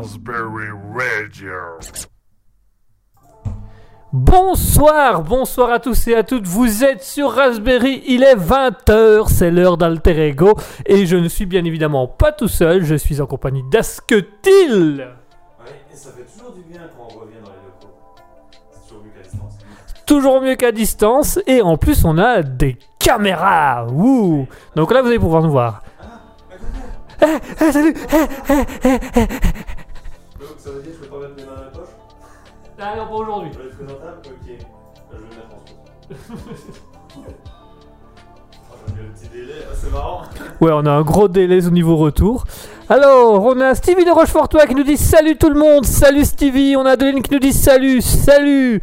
Raspberry Radio. Bonsoir, bonsoir à tous et à toutes. Vous êtes sur Raspberry, il est 20h, c'est l'heure d'Alter Ego. Et je ne suis bien évidemment pas tout seul, je suis en compagnie d'Asketil. Ouais, et ça fait toujours du bien quand on revient dans les locaux. C'est toujours mieux qu'à distance. Toujours mieux qu'à distance. Et en plus, on a des caméras. Donc là, vous allez pouvoir nous voir. Eh, eh, salut Eh, ça veut dire que je peux pas mettre mes mains dans la poche Ah non, pas aujourd'hui. Je vais être présentable Ok. Bah, je vais le mettre en pause. Oh, le petit délai, ah, c'est marrant. Ouais, on a un gros délai au niveau retour. Alors, on a Stevie de Rochefortois qui nous dit salut tout le monde, salut Stevie. On a Adeline qui nous dit salut, salut.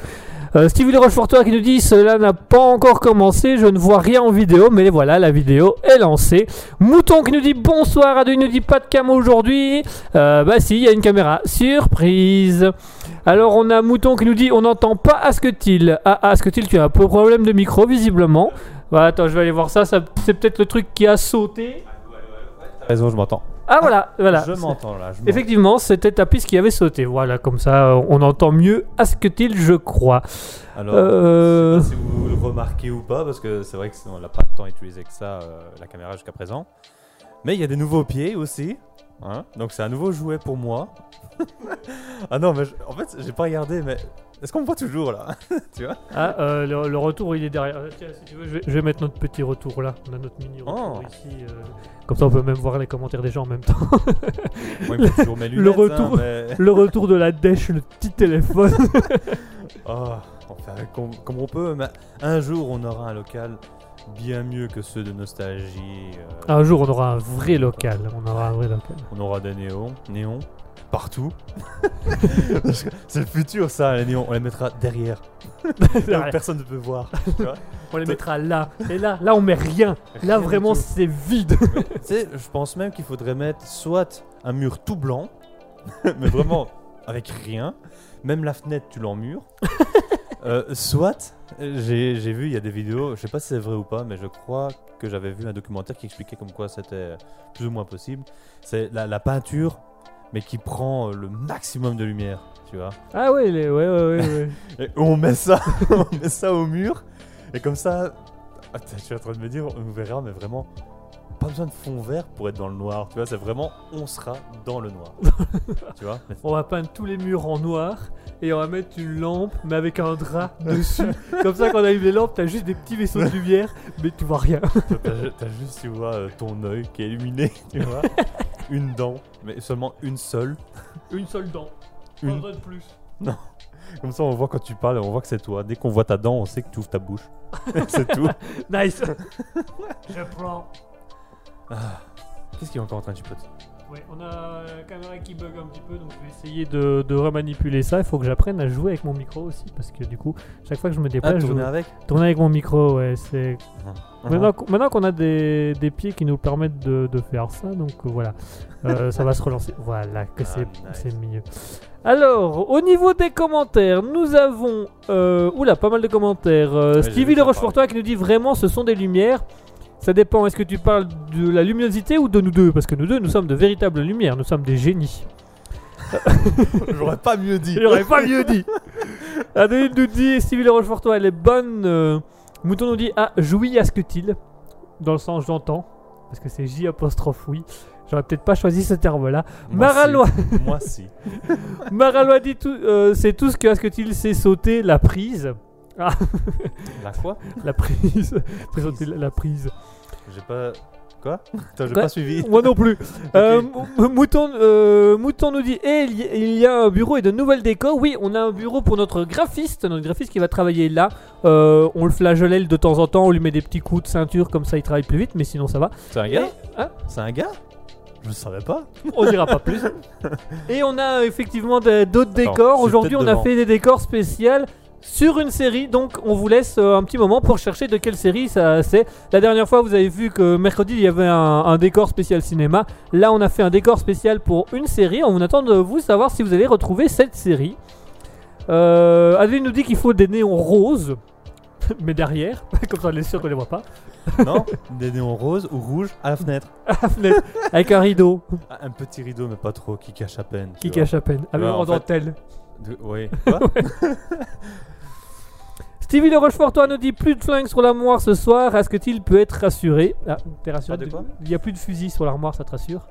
Euh, Stevie de Rochefortois qui nous dit cela n'a pas encore commencé, je ne vois rien en vidéo, mais voilà, la vidéo est lancée. Mouton qui nous dit bonsoir, Adeline nous dit pas de cam aujourd'hui. Euh, bah si, il y a une caméra, surprise. Alors on a Mouton qui nous dit on n'entend pas Asketil. Ah, Asketil, tu as un peu problème de micro visiblement. Bah, attends, je vais aller voir ça, ça c'est peut-être le truc qui a sauté. Raison, je m'entends. Ah voilà, voilà. Je m'entends là. Je. Effectivement, c'était ta piste qui avait sauté. Voilà, comme ça, euh, on entend mieux Asketil, je crois. Alors, Euh, je sais pas si vous le remarquez ou pas, parce que c'est vrai qu'on l'a pas tant utilisé que ça, euh, la caméra jusqu'à présent. Mais il y a des nouveaux pieds aussi. hein. Donc c'est un nouveau jouet pour moi. ah non, mais je- en fait, j'ai pas regardé, mais est-ce qu'on me voit toujours là? Tu vois? Ah, euh, le, le retour, il est derrière. Euh, tiens, si tu veux, je vais, je vais mettre notre petit retour là. On a notre mini retour Oh. ici. euh, comme ça, on peut même voir les commentaires des gens en même temps. Moi, il me faut toujours mes Le retour. hein, mais- le retour de la dèche, le petit téléphone. Ah, on fait avec comme, comme on peut, mais un jour on aura un local bien mieux que ceux de nostalgie. euh, un jour, on aura un vrai local. On aura un vrai local. On aura des néons, néons partout. C'est le futur ça, les néons. On les mettra derrière. Là personne ne peut voir. tu vois On les mettra là. Et là, là, on met rien. Là, Rien du vraiment, c'est vide. tu sais, je pense même qu'il faudrait mettre soit un mur tout blanc, mais vraiment avec rien. Même la fenêtre, tu l'emmures. Euh, soit, j'ai vu, il y a des vidéos, je sais pas si c'est vrai ou pas, mais je crois que j'avais vu un documentaire qui expliquait comme quoi c'était plus ou moins possible. C'est la, la peinture, mais qui prend le maximum de lumière, tu vois. Ah ouais, les... ouais, ouais, ouais. ouais. Et on met ça, on met ça au mur, et comme ça, ah, je suis en train de me dire, on verra, mais vraiment, pas besoin de fond vert pour être dans le noir, tu vois, c'est vraiment, on sera dans le noir, tu vois? On va peindre tous les murs en noir et on va mettre une lampe mais avec un drap dessus. Comme ça quand on allume les lampes, t'as juste des petits vaisseaux de lumière mais tu vois rien. T'as ju- t'as juste, tu vois, euh, ton œil qui est illuminé, tu vois, une dent, mais seulement une seule, Une seule dent. Une. de plus. comme ça on voit quand tu parles, on voit que c'est toi. Dès qu'on voit ta dent, on sait que tu ouvres ta bouche, c'est tout. Nice. Je prends. Ah. Qu'est-ce qui est encore en train de chipoter Ouais, on a la caméra qui bug un petit peu donc je vais essayer de, de remanipuler ça. Il faut que j'apprenne à jouer avec mon micro aussi parce que du coup, chaque fois que je me déplace, Ah, je tourner joue- avec tourner avec mon micro, ouais, c'est Uh-huh. Maintenant, qu- maintenant qu'on a des, des pieds qui nous permettent de, de faire ça, donc euh, voilà, Euh, ça va se relancer. Voilà, que Ah, c'est nice. mieux. Alors, au niveau des commentaires, nous avons. Euh, oula, pas mal de commentaires. Euh, Ouais, Stevie de ça Rochefortois qui nous dit vraiment ce sont des lumières. Ça dépend, est-ce que tu parles de la luminosité ou de nous deux? Parce que nous deux, nous sommes de véritables lumières, nous sommes des génies. J'aurais pas mieux dit. J'aurais pas mieux dit. Adeline nous dit Stevie Le Rochefortois, elle est bonne. euh, Mouton nous dit Ah, jouis à ce que il Dans le sens j'entends. Parce que c'est J apostrophe oui. J'aurais peut-être pas choisi ce terme-là. Maralois, si. Moi si. Maralois dit tout, euh, c'est tout ce que Asketil sait sauter la prise. La quoi? La prise. La la prise. J'ai pas. Quoi j'ai pas suivi. Moi non plus. Euh, Mouton, euh, Mouton nous dit Eh, il y- a un bureau et de nouvelles décors. Oui, on a un bureau pour notre graphiste. Notre graphiste qui va travailler là. Euh, on le flagellèle de temps en temps. On lui met des petits coups de ceinture comme ça il travaille plus vite. Mais sinon ça va. C'est un gars Hein C'est un gars Je savais pas. On dira pas plus. Et on a effectivement d'autres décors. Aujourd'hui, on a fait des décors spéciaux sur une série. Donc, on vous laisse euh, un petit moment pour chercher de quelle série ça c'est. La dernière fois, vous avez vu que mercredi, il y avait un, un décor spécial cinéma. Là, on a fait un décor spécial pour une série. On attend de vous savoir si vous allez retrouver cette série. Euh, Adeline nous dit qu'il faut des néons roses. mais derrière, comme ça on est sûr qu'on les voit pas. Non, des néons roses ou rouges à la fenêtre. À la fenêtre, avec un rideau Un petit rideau, mais pas trop, qui cache à peine. qui vois. cache à peine, avec fait- dentelle. De- Oui. Quoi Stevie Le Rochefortois nous dit plus de flingues sur l'armoire ce soir, est-ce que il peut être rassuré Ah, t'es rassuré Pas de quoi Il y a plus de fusil sur l'armoire, ça te rassure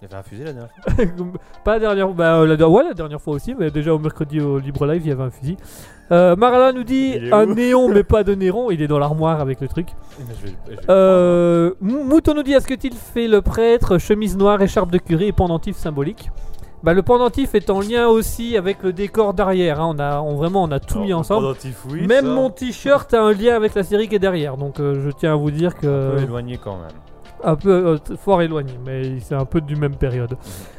Il y avait un fusil la dernière fois. Pas la dernière bah, euh, la, ouais, la dernière fois aussi, mais déjà au mercredi au Libre Live, il y avait un fusil. Euh, Marla nous dit Il est un où néon, mais pas de néron, il est dans l'armoire avec le truc. Mais je vais- je vais- Euh, Mou- Mouton nous dit est-ce que il fait le prêtre, chemise noire, écharpe de curé et pendentif symbolique? Bah, le pendentif est en lien aussi avec le décor derrière. hein. On a, on, vraiment, on a tout Alors, mis le ensemble. pendentif, oui, Même ça, mon t-shirt a un lien avec la série qui est derrière. Donc euh, je tiens à vous dire Un que peu éloigné quand même. un peu euh, t- fort éloigné, mais c'est un peu du même période.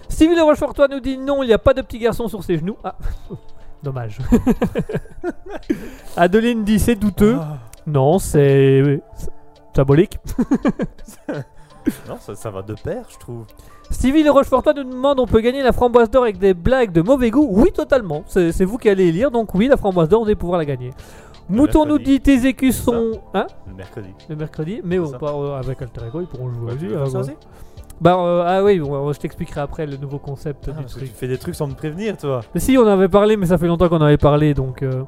Stevie Le Rochefortois nous dit non, il n'y a pas de petit garçon sur ses genoux. Ah, dommage. Adeline dit c'est douteux. Ah. Non, c'est c'est symbolique. Non, ça, ça va de pair, je trouve. Stevie Le Rochefortois nous demande on peut gagner la framboise d'or avec des blagues de mauvais goût? Oui, totalement. C'est vous qui allez lire, donc oui, la framboise d'or, vous allez pouvoir la gagner. Mouton nous dit tes écus sont. Hein? Le mercredi. Le mercredi, mais on euh, avec Alter Ego, ils pourront jouer Ouais, tu aussi. euh, ça aussi? Bah, euh, ah oui, bon, je t'expliquerai après le nouveau concept Ah, du parce que truc. tu fais des trucs sans me prévenir, toi. Mais si, on en avait parlé, mais ça fait longtemps qu'on en avait parlé, donc... euh.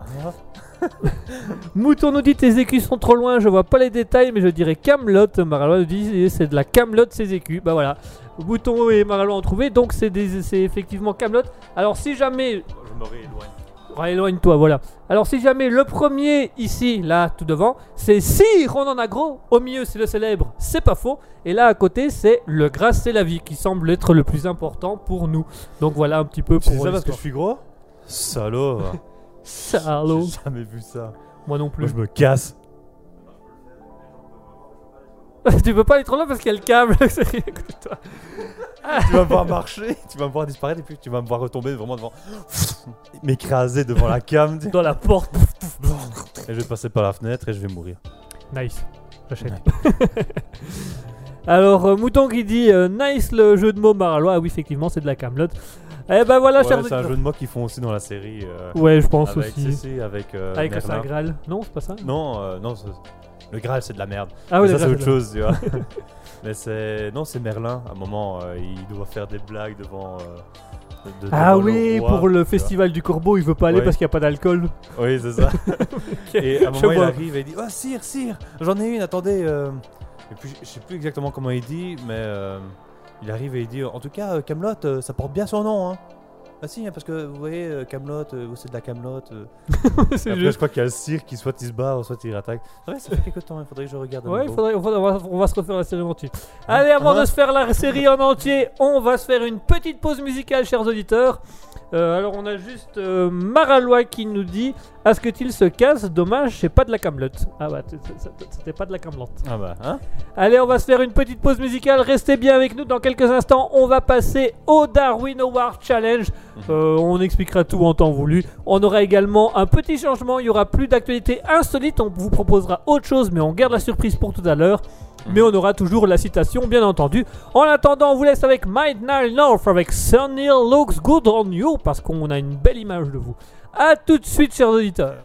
Mouton nous dit tes écus sont trop loin, je vois pas les détails, mais je dirais Camelot. Maralois nous dit c'est de la Camelot ces écus. Bah voilà, Mouton et Maralois ont trouvé, donc c'est c'est effectivement Camelot. Alors si jamais... Je me rééloigne. Ouais, éloigne-toi, voilà. Alors si jamais le premier ici, là, tout devant, c'est Sire, on en a gros. Au milieu, c'est le célèbre, c'est pas faux. Et là, à côté, c'est le grâce c'est la vie, qui semble être le plus important pour nous. Donc voilà un petit peu C'est pour ça parce que je suis gros? Salaud. Salaud. J'ai jamais vu ça. Moi non plus. Moi, je me casse. tu peux pas aller trop loin parce qu'il y a le câble. toi. tu vas me voir marcher, tu vas me voir disparaître et puis tu vas me voir retomber vraiment devant. M'écraser devant la cam. Dans la porte. Et je vais passer par la fenêtre et je vais mourir. Nice. J'achète. Alors, euh, Mouton qui dit euh, Nice le jeu de mots Maralois. Ah oui, effectivement, c'est de la camelote. Eh ben voilà, Ouais, chers c'est un jeu de mots qu'ils font aussi dans la série. euh, Ouais, je pense avec aussi. CC, avec, euh, Avec Merlin. Graal. Non, c'est pas ça Non, euh, non, c'est- le Graal c'est de la merde. Ah oui, ça c'est autre chose, tu vois. Mais c'est non, c'est Merlin. À un moment, euh, il doit faire des blagues devant. euh, de- Ah oui, roi, pour le vois. festival du Corbeau, il veut pas aller parce qu'il n'y a pas d'alcool. Oui, c'est ça. Et à un Je moment, il vois. arrive et il dit Oh, sire, sire, j'en ai une, attendez. euh. Et puis, je sais plus exactement comment il dit, mais euh, il arrive et il dit En tout cas, Camelot, ça porte bien son nom. Hein. Ah si, hein, parce que vous voyez, Camelot, c'est de la Camelot. c'est Après, juste. je crois qu'il y a le sire qui soit il se barre, soit il attaque. Ça fait quelques temps, il faudrait que je regarde. Ouais, il nouveau. faudrait, on, va, on va- on va se refaire la série en entier. Allez, avant Hein de se faire la série en entier, on va se faire une petite pause musicale, chers auditeurs. Euh, alors, on a juste euh, Maralois qui nous dit À ce que il se casse, dommage, c'est pas de la camelote. Ah bah, c'était pas de la camelote. Ah bah, hein Allez, on va se faire une petite pause musicale. Restez bien avec nous. Dans quelques instants, on va passer au Darwin Award Challenge. Euh, on expliquera tout en temps voulu. On aura également un petit changement. Il y aura plus d'actualité insolite. On vous proposera autre chose, mais on garde la surprise pour tout à l'heure. Mais on aura toujours la citation, bien entendu. En attendant, on vous laisse avec Midnight North avec Sunny Looks Good on You parce qu'on a une belle image de vous. A tout de suite, chers auditeurs.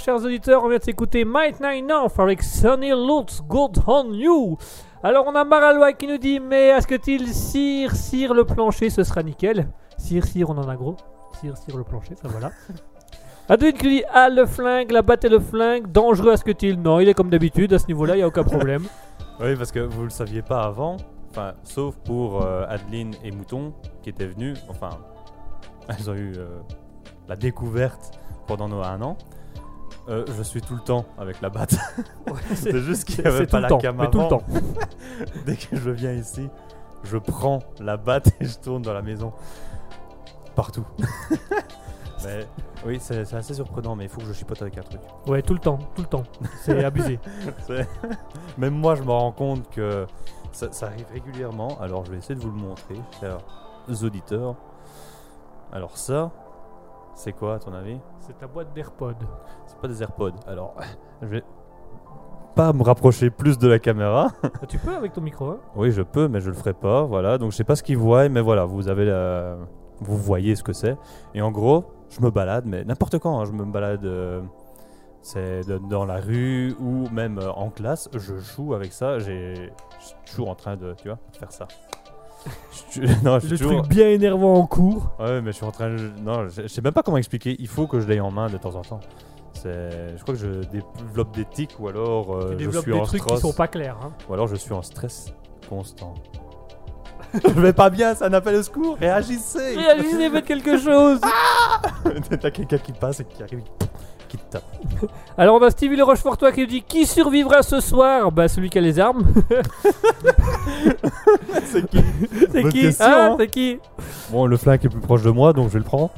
Chers auditeurs, on vient de s'écouter Might Nine North avec Sunny Looks Good on You. Alors, on a Maralois qui nous dit Mais est-ce que il cire, cire le plancher, ce sera nickel Cire, cire, on en a gros. Cire, cire le plancher, ça voilà. Adwin qui dit Ah, le flingue, la batte et le flingue, dangereux à ce que il Non, il est comme d'habitude, à ce niveau-là, il n'y a aucun problème. Oui, parce que vous le saviez pas avant, enfin, sauf pour euh, Adeline et Mouton qui étaient venus, enfin, elles ont eu euh, la découverte pendant nos un an. Euh, je suis tout le temps avec la batte. c'est C'est juste qu'il n'y avait pas le la temps, cam mais tout le avant. temps. Dès que je viens ici, je prends la batte et je tourne dans la maison. Partout. mais oui, c'est assez surprenant, mais il faut que je chipote avec un truc. Ouais, tout le temps, tout le temps. C'est abusé. Même moi, je me rends compte que ça, ça arrive régulièrement. Alors, je vais essayer de vous le montrer, chers auditeurs. Alors, ça, c'est quoi à ton avis? C'est ta boîte d'AirPod. Pas des AirPods. Alors, je vais pas me rapprocher plus de la caméra. Ah, tu peux avec ton micro, hein? Oui, je peux, mais je le ferai pas. Voilà, donc je sais pas ce qu'ils voient, mais voilà, vous avez la... vous voyez ce que c'est. Et en gros, je me balade, mais n'importe quand, hein, je me balade. euh, c'est dans la rue ou même euh, en classe, je joue avec ça. J'ai, je suis toujours en train de, tu vois, faire ça. Je suis- non, je Le toujours. truc bien énervant en cours. Ouais, mais je suis en train de. Non, je, je sais même pas comment expliquer. Il faut que je l'aie en main de temps en temps. Je crois que je développe des tics ou alors euh, Tu je développes suis des en trucs stress. qui sont pas clairs. Hein. Ou alors je suis en stress constant. je vais pas bien, c'est un appel au secours. Réagissez Réagissez, faites quelque chose T'as quelqu'un qui passe et qui arrive, qui te tape. Alors on a Stevie Le Rochefortois qui nous dit Qui survivra ce soir? Bah celui qui a les armes. C'est qui? C'est Bonne qui? question, Ah, hein. c'est qui? Bon, le flingue est plus proche de moi, donc je vais le prendre.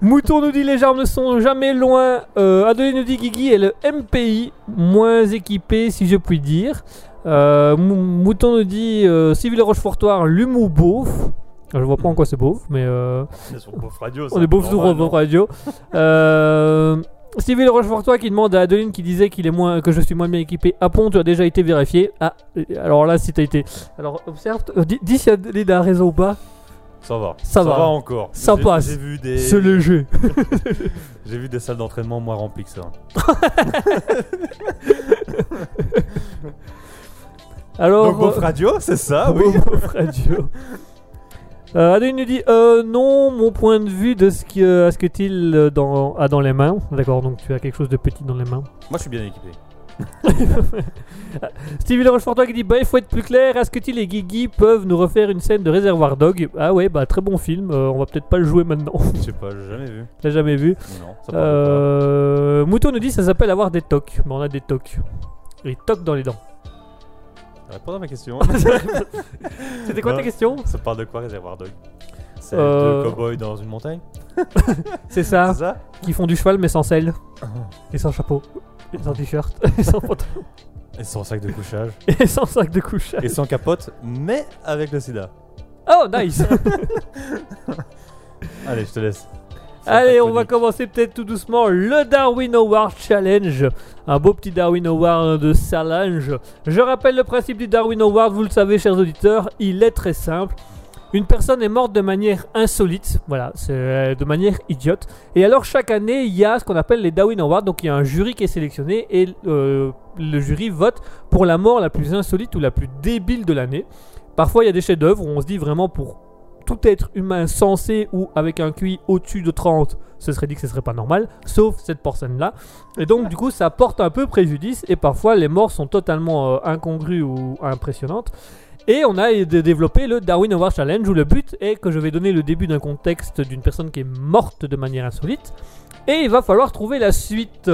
Mouton nous dit les armes ne sont jamais loin. Euh, Adeline nous dit Guigui est le MPI, moins équipé si je puis dire. Euh, Mou- Mouton nous dit euh, Sylvie Le Rochefortois, l'humour beauf. Je vois pas en quoi c'est beauf, mais euh, C'est sur Beauf Radio. on est beauf sur Beauf Radio. Euh, Stevie Le Rochefortois qui demande à Adeline qui disait qu'il est moins, que je suis moins bien équipé. Ah bon, tu as déjà été vérifié? Ah, euh, alors là, si t'as été. Alors, observe, euh, dis, dis si Adeline a raison ou pas. Ça va. Ça va. encore. Ça passe. J'ai vu des. C'est léger. J'ai vu des salles d'entraînement moins remplies que ça. Alors, Donc euh, Radio, c'est ça, oui. Radio. Euh, Adeline nous dit euh, non, mon point de vue de ce que, ce que euh, dans, a dans les mains. D'accord, donc tu as quelque chose de petit dans les mains. Moi, je suis bien équipé. Stevie Rochefortois qui dit bah il faut être plus clair. Est-ce que Till et Guigui peuvent nous refaire une scène de Réservoir Dog? Ah ouais, bah très bon film. euh, on va peut-être pas le jouer maintenant. Je sais pas, j'ai jamais vu. T'as jamais vu? Non, ça euh, Mouton nous dit ça s'appelle avoir des tocs. Mais on a des tocs. Les tocs dans les dents. Réponds à ma question. C'était quoi ta question? ça parle de quoi, Réservoir Dog C'est Euh, deux cowboys dans une montagne? C'est ça. C'est ça? Qui font du cheval mais sans selle. Et sans chapeau. Et sans t-shirt. Et sans pantalon. Et sans sac de couchage. Et sans sac de couchage. Et sans capote, mais avec le sida. Oh, nice Allez, je te laisse. Allez, on va commencer peut-être tout doucement le Darwin Award Challenge. Un beau petit Darwin Award de challenge. Je rappelle le principe du Darwin Award, vous le savez, chers auditeurs, il est très simple. Une personne est morte de manière insolite, voilà, c'est euh, de manière idiote. Et alors chaque année, il y a ce qu'on appelle les Darwin Awards, donc il y a un jury qui est sélectionné et euh, le jury vote pour la mort la plus insolite ou la plus débile de l'année. Parfois, il y a des chefs-d'œuvre où on se dit vraiment pour tout être humain sensé ou avec un QI au-dessus de 30, ce serait dit que ce serait pas normal, sauf cette personne-là. Et donc, du coup, ça porte un peu préjudice et parfois les morts sont totalement euh, incongrues ou impressionnantes. Et on a développé le Darwin Award Challenge où le but est que je vais donner le début d'un contexte d'une personne qui est morte de manière insolite et il va falloir trouver la suite.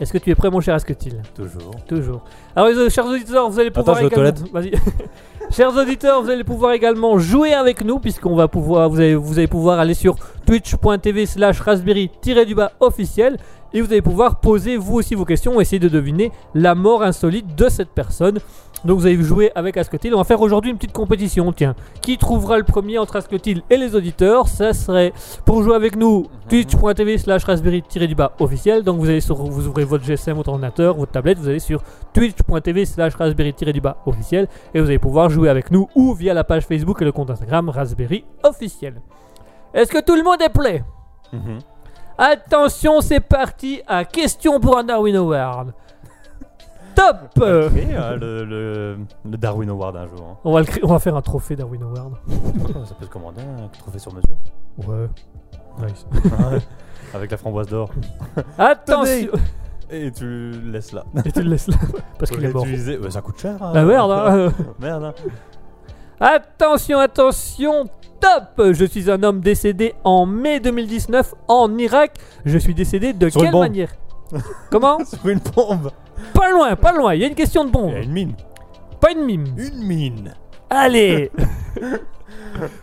Est-ce que tu es prêt, mon cher Asketil? Toujours. Toujours. Alors, les, euh, chers auditeurs, vous allez pouvoir Attends, je vais aux également. Vas-y. chers auditeurs, vous allez pouvoir également jouer avec nous, puisqu'on va pouvoir, vous allez, pouvoir aller sur twitch.tv/slash raspberry-du-bas officiel, et vous allez pouvoir poser vous aussi vos questions, essayer de deviner la mort insolite de cette personne. Donc vous avez joué avec Asketil. On va faire aujourd'hui une petite compétition. Tiens, qui trouvera le premier entre Asketil et les auditeurs? Ça serait pour jouer avec nous twitch.tv slash raspberry-du-bas officiel. Donc vous allez sur, vous ouvrez votre GSM, votre ordinateur, votre tablette, vous allez sur twitch.tv slash raspberry-du-bas officiel et vous allez pouvoir jouer avec nous ou via la page Facebook et le compte Instagram raspberry officiel. Est-ce que tout le monde est prêt? Mhm. Attention, c'est parti à question pour un Darwin Award. Top Euh, le, le- le Darwin Award un jour. hein. on, va le créer- on va faire un trophée Darwin Award. Ça peut se commander, un trophée sur mesure. Ouais. Nice. Avec la framboise d'or. Attention Et tu le laisses là. Et tu le laisses là parce qu'il est mort. ça coûte cher. hein. Ah merde hein. Merde. hein. Attention, attention Top Je suis un homme décédé en mai 2019 en Irak. Je suis décédé de Sur une quelle bombe. manière? Comment Sur une bombe. Pas loin, pas loin. Il y a une question de Il bombe. y a une mine. Pas une mine. Une mine. Allez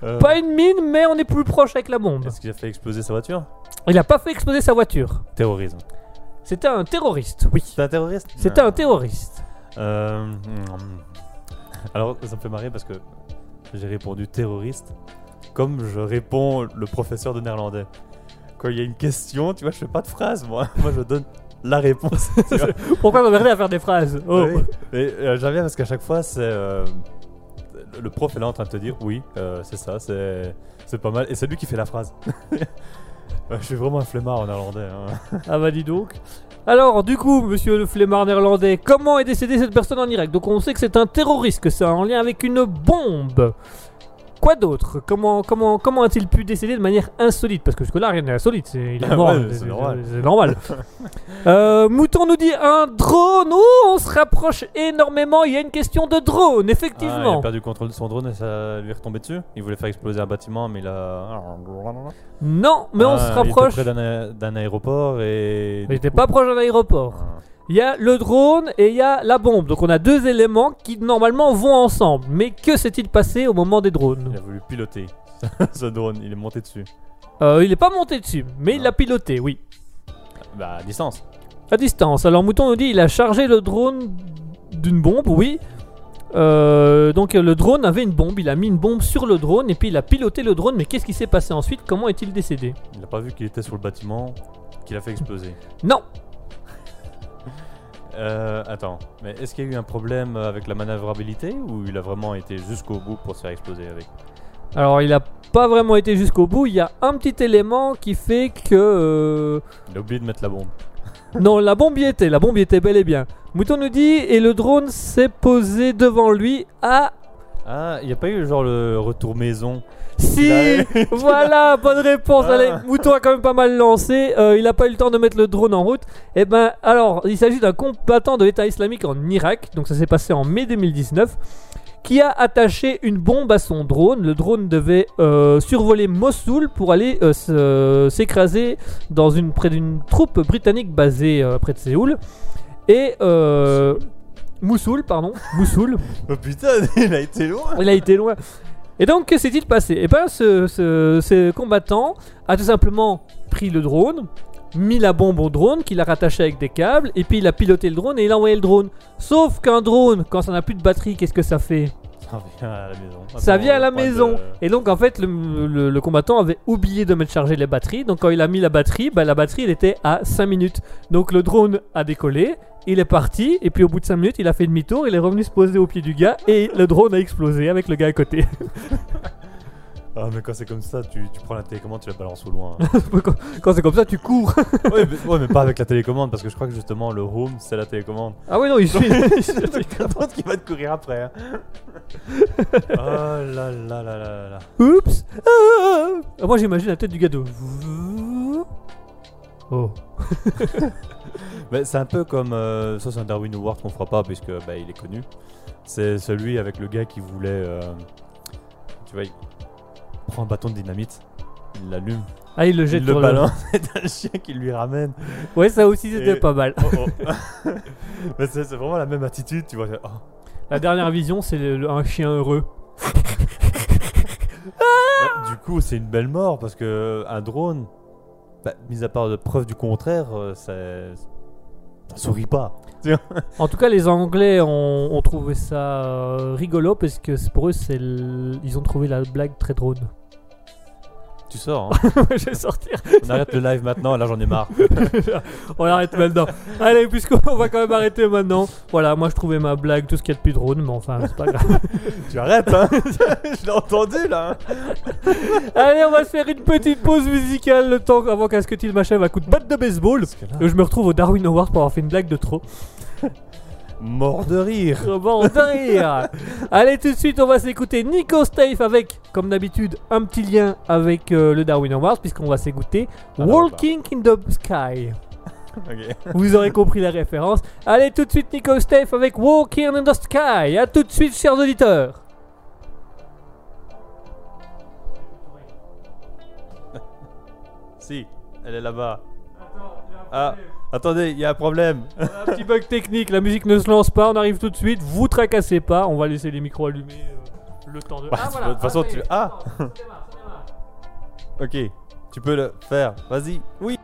Euh, Pas une mine, mais on est plus proche avec la bombe. Est-ce qu'il a fait exploser sa voiture? Il a pas fait exploser sa voiture. Terrorisme. C'était un terroriste, oui. C'est un terroriste? C'était un terroriste. Euh. Alors, ça me fait marrer parce que j'ai répondu terroriste comme je réponds le professeur de néerlandais. Quand il y a une question, tu vois, je fais pas de phrase, moi. Moi, je donne la réponse. tu vois. Pourquoi m'emmerder à faire des phrases? Oh. Oui. Et euh, j'aime bien parce qu'à chaque fois, c'est. euh, le prof est là en train de te dire oui, euh, c'est ça, c'est c'est pas mal. Et c'est lui qui fait la phrase. Ouais, je suis vraiment un flemmard en néerlandais. hein. Ah bah dis donc. Alors, du coup, monsieur le flemmard néerlandais, comment est décédée cette personne en Irak Donc on sait que c'est un terroriste, que c'est en lien avec une bombe. Quoi d'autre? Comment comment comment a-t-il pu décéder de manière insolite? Parce que jusque-là, rien n'est insolite. c'est- Il est mort. ouais, c'est- c'est normal. Euh, Mouton nous dit un drone. Oh, on se rapproche énormément. Il y a une question de drone, Ah, il effectivement. a perdu le contrôle de son drone et ça lui est retombé dessus. Il voulait faire exploser un bâtiment, mais il a. non, mais on Ah, se il était rapproche. près d'un a- d'un aéroport et. Il du n'était coup- pas proche d'un aéroport. Il y a le drone et il y a la bombe. Donc on a deux éléments qui normalement vont ensemble. Mais que s'est-il passé au moment des Il drones a voulu piloter ce drone, il est monté dessus. Euh, Il n'est pas monté dessus, mais il l'a piloté, oui. Bah, à distance. À distance. Alors Mouton nous dit il a chargé le drone d'une bombe, oui. Euh, donc le drone avait une bombe, il a mis une bombe sur le drone et puis il a piloté le drone. Mais qu'est-ce qui s'est passé ensuite? Comment est-il décédé? Il n'a pas vu qu'il était sur le bâtiment qu'il a fait exploser. Non, Euh, attends, mais est-ce qu'il y a eu un problème avec la manœuvrabilité ou il a vraiment été jusqu'au bout pour se faire exploser avec alors il n'a pas vraiment été jusqu'au bout. Il y a un petit élément qui fait que euh, Il a oublié de mettre la bombe. Non, la bombe y était, la bombe y était bel et bien. Mouton nous dit, et le drone s'est posé devant lui à... Ah, il n'y a pas eu genre le retour maison Si Il Voilà, bonne réponse. Ah. Allez, Mouton a quand même pas mal lancé. Euh, il a pas eu le temps de mettre le drone en route. Eh ben, alors, il s'agit d'un combattant de l'État islamique en Irak. Donc ça s'est passé en mai 2019. Qui a attaché une bombe à son drone. Le drone devait euh, survoler Mossoul pour aller euh, se- s'écraser dans une près d'une troupe britannique basée euh, près de Séoul. Et Moussoul, pardon, Moussoul. Oh putain, il a été loin Il a été loin. Et donc, que s'est-il passé? Eh ben, ce, ce- ce combattant a tout simplement pris le drone, mis la bombe au drone, qu'il a rattaché avec des câbles, et puis il a piloté le drone et il a envoyé le drone. Sauf qu'un drone, quand ça n'a plus de batterie, qu'est-ce que ça fait? Ça vient à la maison. Ça vient à la de- maison. Et donc, en fait, le, le- le combattant avait oublié de mettre charger les batteries. Donc, quand il a mis la batterie, bah, la batterie, elle était à 5 minutes. Donc, le drone a décollé. Il est parti, et puis au bout de 5 minutes, il a fait demi-tour, il est revenu se poser au pied du gars, et le drone a explosé avec le gars à côté. Ah, mais quand c'est comme ça, tu, tu prends la télécommande, tu la balances au loin. quand quand c'est comme ça, tu cours. ouais, mais, ouais, mais pas avec la télécommande, parce que je crois que justement le home c'est la télécommande. Ah oui, non, il suit. T'attends qu'il va te courir après. hein. oh là là là là là là. Oups. Ah. Ah, Moi, j'imagine la tête du gars de. Oh. C'est un peu comme. euh, ça, c'est un Darwin Award qu'on fera pas, puisque bah, il est connu. C'est celui avec le gars qui voulait. euh, tu vois, il prend un bâton de dynamite, il l'allume, Ah, il le jette il le sur balance, et t'as le chien qui lui ramène. Ouais, ça aussi, c'était Et- pas mal. Oh, oh. C'est c'est vraiment la même attitude, tu vois. oh. La dernière vision, c'est le- le- un chien heureux. Bah, du coup, c'est une belle mort parce que un drone, bah, mis à part de preuve du contraire, euh, c'est Souris pas. En tout cas, les Anglais ont, ont trouvé ça euh, rigolo parce que pour eux, c'est ils ont trouvé la blague très drôle. Tu sors, hein. Je vais sortir. On arrête le live maintenant, là j'en ai marre. On arrête maintenant. Allez, puisqu'on va quand même arrêter maintenant. Voilà, moi je trouvais ma blague tout ce qu'il y a de plus drôle, mais enfin, c'est pas grave. tu arrêtes, hein Je l'ai entendu là. Allez, on va se faire une petite pause musicale le temps avant qu'Asketil m'achève un coup de batte de baseball. Et je me retrouve au Darwin Awards pour avoir fait une blague de trop. Mort de rire. Bon, de rire. Allez, tout de suite, on va s'écouter Nico Stave avec, comme d'habitude, un petit lien avec euh, le Darwin Awards, puisqu'on va s'écouter Ah, Walking in the Sky. Vous aurez compris la référence. Allez, tout de suite, Nico Stave avec Walking in the Sky. A tout de suite, chers auditeurs. Si, elle est là-bas. Ah, attendez, il y a un problème. Un petit bug technique, la musique ne se lance pas, on arrive tout de suite, vous tracassez pas, on va laisser les micros allumés euh, le temps de... Bah, de toute façon, y tu- ah. Ok, tu peux le faire. Vas-y. Oui.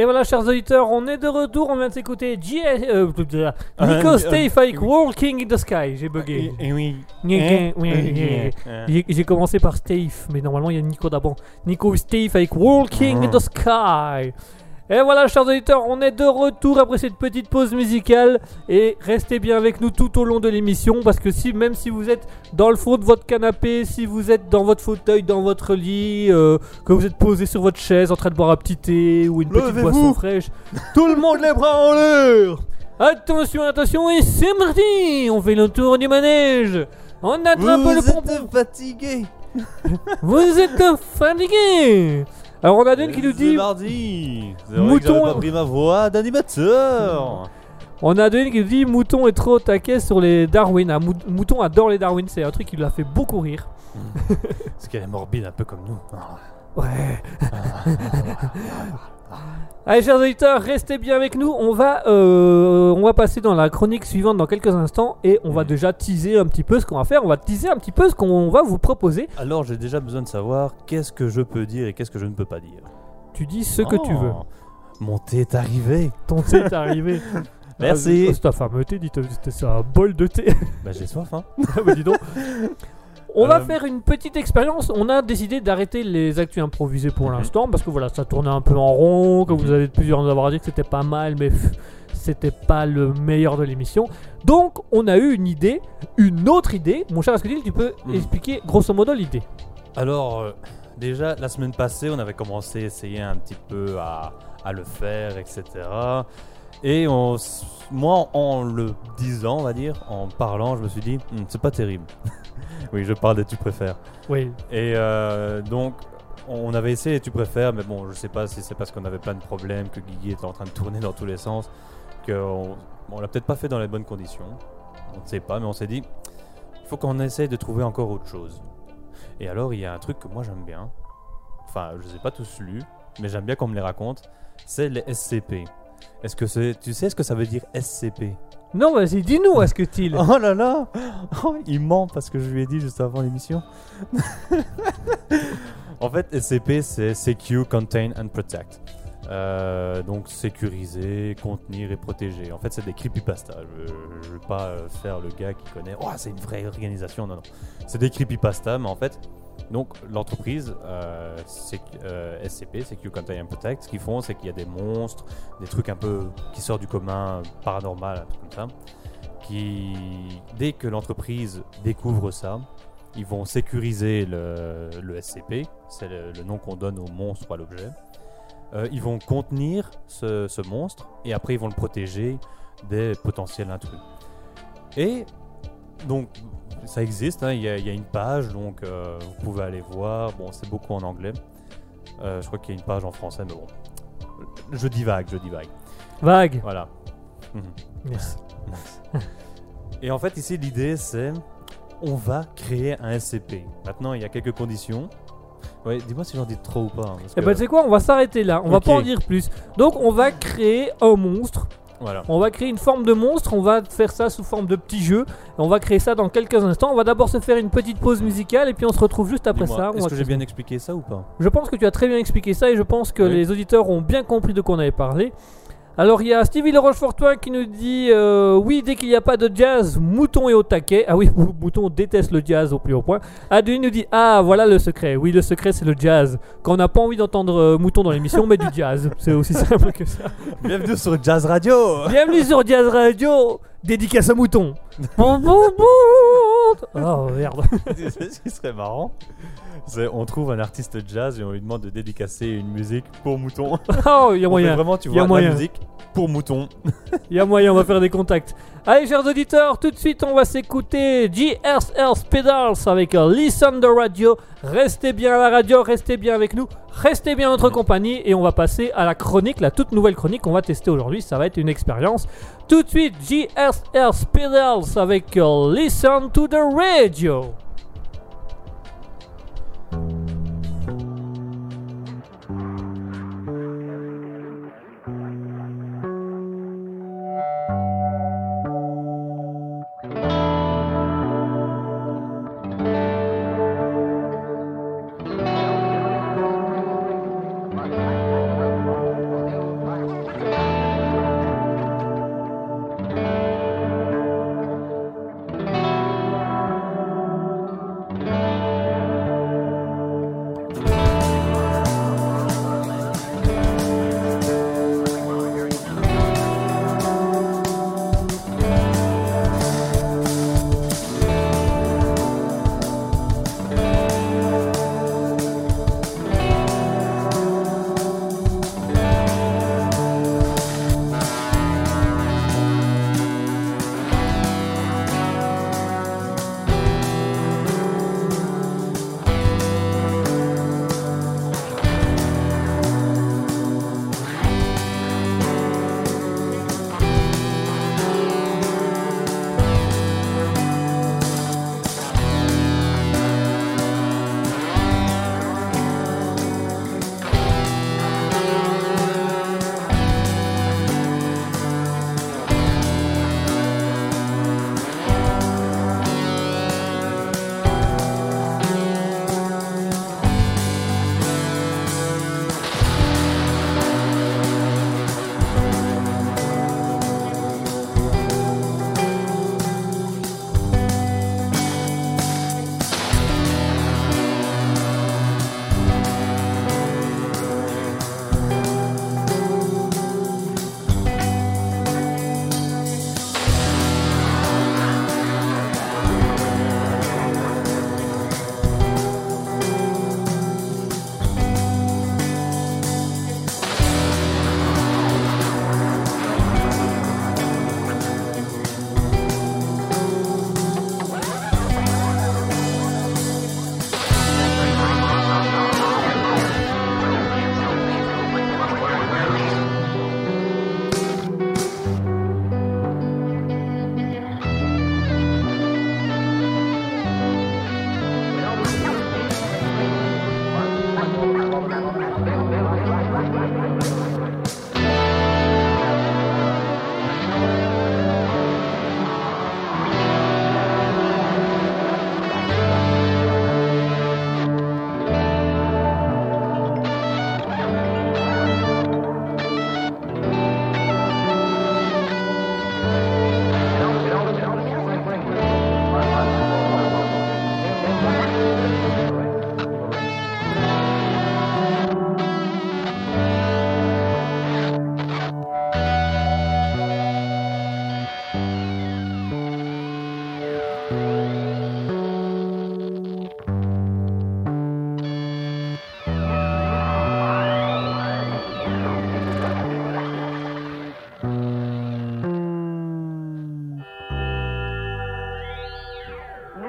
Et voilà, chers auditeurs, on est de retour. On vient de s'écouter G- euh, Nico Euh, Stave avec Walking in the Sky. J'ai bugué. Et oui. Gna, gna, gna. Euh, J'ai j'ai commencé par Stave, mais normalement il y a Nico d'abord. Nico avec Walking in the Sky. Et voilà, chers auditeurs, on est de retour après cette petite pause musicale. Et restez bien avec nous tout au long de l'émission. Parce que si, même si vous êtes dans le fond de votre canapé, si vous êtes dans votre fauteuil, dans votre lit, euh, que vous êtes posé sur votre chaise en train de boire un petit thé ou une petite boisson fraîche, tout le monde les bras en l'air Attention, attention, et c'est parti On fait le tour du manège On attrape le Vous pompon êtes fatigué. Vous êtes fatigué Alors on a Dane qui nous dit mardi. Mouton- pas pris ma voix d'animateur. On a Dane qui nous dit Mouton est trop taquet sur les Darwin. Ah, Mou- Mouton adore les Darwin, c'est un truc qui lui a fait beaucoup rire. Parce qu'elle est morbide un peu comme nous. Ouais. Allez, chers auditeurs, restez bien avec nous. On va, euh, on va passer dans la chronique suivante dans quelques instants et on va Mhm. déjà teaser un petit peu ce qu'on va faire. On va teaser un petit peu ce qu'on va vous proposer. Alors j'ai déjà besoin de savoir qu'est-ce que je peux dire et qu'est-ce que je ne peux pas dire. Tu dis ce que tu Oh, veux. Mon thé est arrivé. Ton thé est arrivé. Merci. Ah, c'est ta fameux thé, dis c'est un bol de thé. Bah j'ai soif hein. Ah bah dis donc. On va Euh, faire une petite expérience. On a décidé d'arrêter les actus improvisés pour Mhm. l'instant parce que voilà, ça tournait un peu en rond. Que vous avez plusieurs nous avoir dit que c'était pas mal, mais c'était pas le meilleur de l'émission. Donc, on a eu une idée, une autre idée. Mon cher Ascodil, tu peux Mhm. expliquer grosso modo l'idée Alors euh, déjà la semaine passée on avait commencé à essayer un petit peu à, à le faire etc. Et on moi en le disant on va dire, en parlant je me suis dit Hmm, c'est pas terrible. oui je parle des tu préfères. Oui. Et euh, donc, on avait essayé les tu préfères, mais bon, je sais pas si c'est parce qu'on avait plein de problèmes, que Guigui était en train de tourner dans tous les sens, qu'on on l'a peut-être pas fait dans les bonnes conditions. On ne sait pas, mais on s'est dit, il faut qu'on essaye de trouver encore autre chose. Et alors, il y a un truc que moi j'aime bien, enfin, je les ai pas tous lus, mais j'aime bien qu'on me les raconte, c'est les SCP. Est-ce que c'est, tu sais ce que ça veut dire SCP Non, vas-y, dis-nous, Ascodil. Oh là là Oh, Il ment parce que je lui ai dit juste avant l'émission. en fait, SCP, c'est Secure, Contain and Protect. Euh, donc sécuriser, contenir et protéger. En fait, c'est des creepypasta. Je ne veux pas euh, faire le gars qui connaît. Oh, c'est une vraie organisation. Non, non. C'est des creepypasta, mais en fait, donc l'entreprise euh, euh, SCP, Secure, Contain Protect, ce qu'ils font, c'est qu'il y a des monstres, des trucs un peu qui sortent du commun, paranormal, un truc comme ça qui, dès que l'entreprise découvre ça, ils vont sécuriser le, SCP, c'est le, le nom qu'on donne au monstre ou à l'objet. Euh, ils vont contenir ce, ce monstre et après ils vont le protéger des potentiels intrus. Et donc ça existe, hein, il y, a- il y a une page, donc euh, vous pouvez aller voir. Bon, c'est beaucoup en anglais. Euh, je crois qu'il y a une page en français, mais bon. Je divague, je divague. Vague. Voilà. Mhm. Merci. Et en fait, ici, l'idée, c'est on va créer un SCP. Maintenant, il y a quelques conditions. Ouais, dis-moi si j'en dis trop ou pas. hein, parce Eh que- ben, tu sais quoi, on va s'arrêter là. On va pas en dire plus. Donc, on va créer un monstre. Voilà. On va créer une forme de monstre, on va faire ça sous forme de petit jeu. On va créer ça dans quelques instants. On va d'abord se faire une petite pause musicale et puis on se retrouve juste après ça. Est-ce que j'ai bien expliqué ça ou pas? Je pense que tu as très bien expliqué ça et je pense que Oui. les auditeurs ont bien compris de quoi on avait parlé. Alors il y a Stevie Le Rochefortois qui nous dit euh, oui dès qu'il n'y a pas de jazz, Mouton est au taquet. Ah oui, Mou- Mouton déteste le jazz au plus haut point. Adeline nous dit ah voilà le secret. Oui le secret c'est le jazz. Quand on n'a pas envie d'entendre euh, Mouton dans l'émission, on met du jazz. C'est aussi simple que ça. Bienvenue sur Jazz Radio Bienvenue sur Jazz Radio, dédicace à Mouton. Bon, bon, bon. Oh merde. Ce serait marrant on trouve un artiste jazz et on lui demande de dédicacer une musique pour Mouton. Oh il y a moyen. vraiment, tu y a vois, moyen. la musique pour Mouton. Il y a moyen, on va faire des contacts. Allez, chers auditeurs, tout de suite, on va s'écouter GSL Pedals avec Listen the Radio. Restez bien à la radio, restez bien avec nous, restez bien en notre compagnie et on va passer à la chronique, la toute nouvelle chronique qu'on va tester aujourd'hui. Ça va être une expérience. Tout de suite, GSL Pedals avec Listen to the Radio.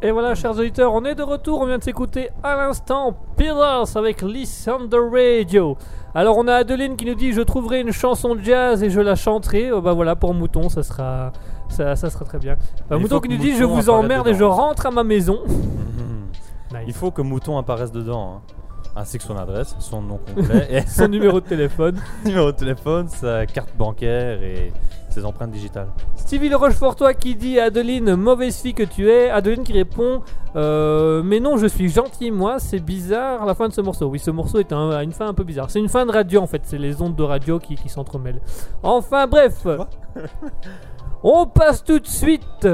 Et voilà, chers auditeurs, on est de retour. On vient de s'écouter à l'instant Pillars avec Listen the Radio. Alors, on a Adeline qui nous dit Je trouverai une chanson de jazz et je la chanterai. Euh, bah voilà, pour Mouton, ça sera, ça, ça sera très bien. Il Mouton qui nous dit Je vous emmerde et je rentre à ma maison. Nice. Il faut que Mouton apparaisse dedans, hein. ainsi que son adresse, son nom complet, et Son numéro de téléphone. numéro de téléphone, sa carte bancaire et ses empreintes digitales. Stevie Le Rochefortois qui dit à Adeline Mauvaise fille que tu es. Adeline qui répond euh, Mais non, je suis gentil, moi, c'est bizarre la fin de ce morceau. Oui, ce morceau est un- a une fin un peu bizarre. C'est une fin de radio en fait, c'est les ondes de radio qui, qui s'entremêlent. Enfin, bref, on passe tout de suite